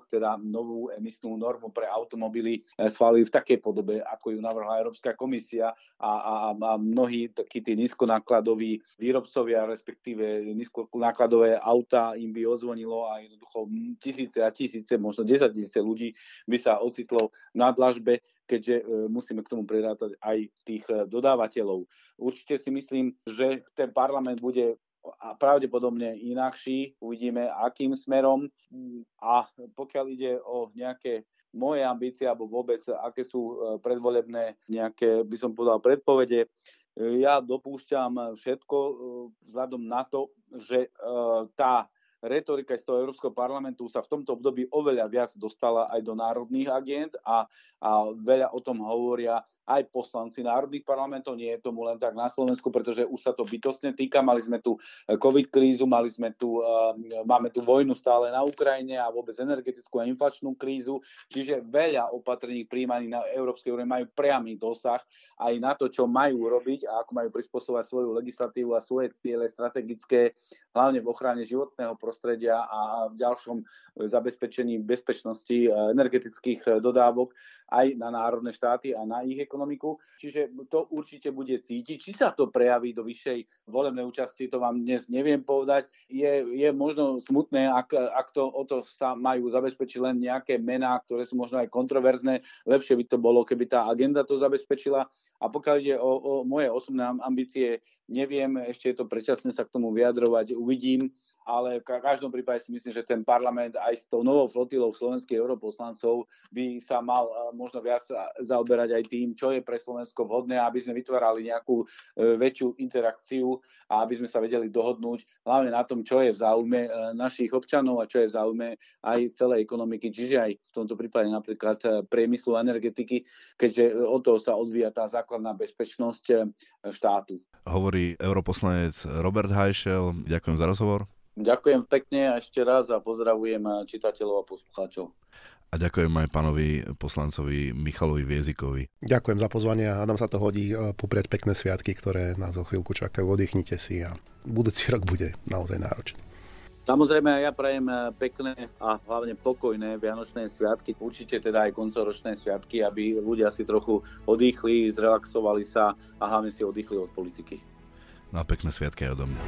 teda novú emisnú normu pre automobily, e, schválili v takej podobe, ako ju navrhla Európska komisia a, a, a mnohí takí tí nízkonákladoví výrobcovia, respektíve nízkonákladové auta im by ozvonilo a jednoducho tisíce a tisíce, možno 10 tisíce ľudí by sa ocitlo na dlažbe, keďže e, musíme k tomu prirátať aj tých e, dodávateľov. Určite si myslím, že ten parlament bude pravdepodobne inakší. Uvidíme, akým smerom. A pokiaľ ide o nejaké moje ambície, alebo vôbec, aké sú e, predvolebné nejaké, by som povedal, predpovede, ja dopúšťam všetko vzhľadom na to, že tá retorika z toho Európskeho parlamentu sa v tomto období oveľa viac dostala aj do národných agent a, a veľa o tom hovoria aj poslanci národných parlamentov. Nie je tomu len tak na Slovensku, pretože už sa to bytostne týka. Mali sme tu eh, COVID krízu, mali sme tu, uh, máme tu vojnu stále na Ukrajine a vôbec energetickú a inflačnú krízu. Čiže veľa opatrení príjmaných na Európskej úrovni majú priamy dosah aj na to, čo majú robiť a ako majú prispôsobovať svoju legislatívu a svoje ciele strategické, hlavne v ochrane životného prostredia prostredia a v ďalšom zabezpečení bezpečnosti energetických dodávok aj na národné štáty a na ich ekonomiku. Čiže to určite bude cítiť. Či sa to prejaví do vyššej volebnej účasti, to vám dnes neviem povedať. Je, je možno smutné, ak, ak to, o to sa majú zabezpečiť len nejaké mená, ktoré sú možno aj kontroverzné. Lepšie by to bolo, keby tá agenda to zabezpečila. A pokiaľ ide o, o moje osobné ambície, neviem, ešte je to predčasné sa k tomu vyjadrovať, uvidím ale v každom prípade si myslím, že ten parlament aj s tou novou flotilou slovenských europoslancov by sa mal eh, možno viac zaoberať aj tým, čo je pre Slovensko vhodné, aby sme vytvárali nejakú eh, väčšiu interakciu a aby sme sa vedeli dohodnúť hlavne na tom, čo je v záujme eh, našich občanov a čo je v záujme aj celej ekonomiky, čiže aj v tomto prípade napríklad priemyslu energetiky, keďže o to sa odvíja tá základná bezpečnosť štátu. Hovorí europoslanec Robert Hajšel. Ďakujem za rozhovor. Ďakujem pekne ešte raz a pozdravujem čitateľov a poslucháčov. A ďakujem aj pánovi poslancovi Michalovi Viezikovi. Ďakujem za pozvanie a nám sa to hodí e, poprieť pekné sviatky, ktoré nás o chvíľku čakajú. Oddychnite si a budúci rok bude naozaj náročný. Samozrejme ja prajem e, pekné a hlavne pokojné Vianočné sviatky, určite teda aj koncoročné sviatky, aby ľudia si trochu oddychli, zrelaxovali sa a hlavne si oddychli od politiky. No a pekné sviatky aj odo mňa.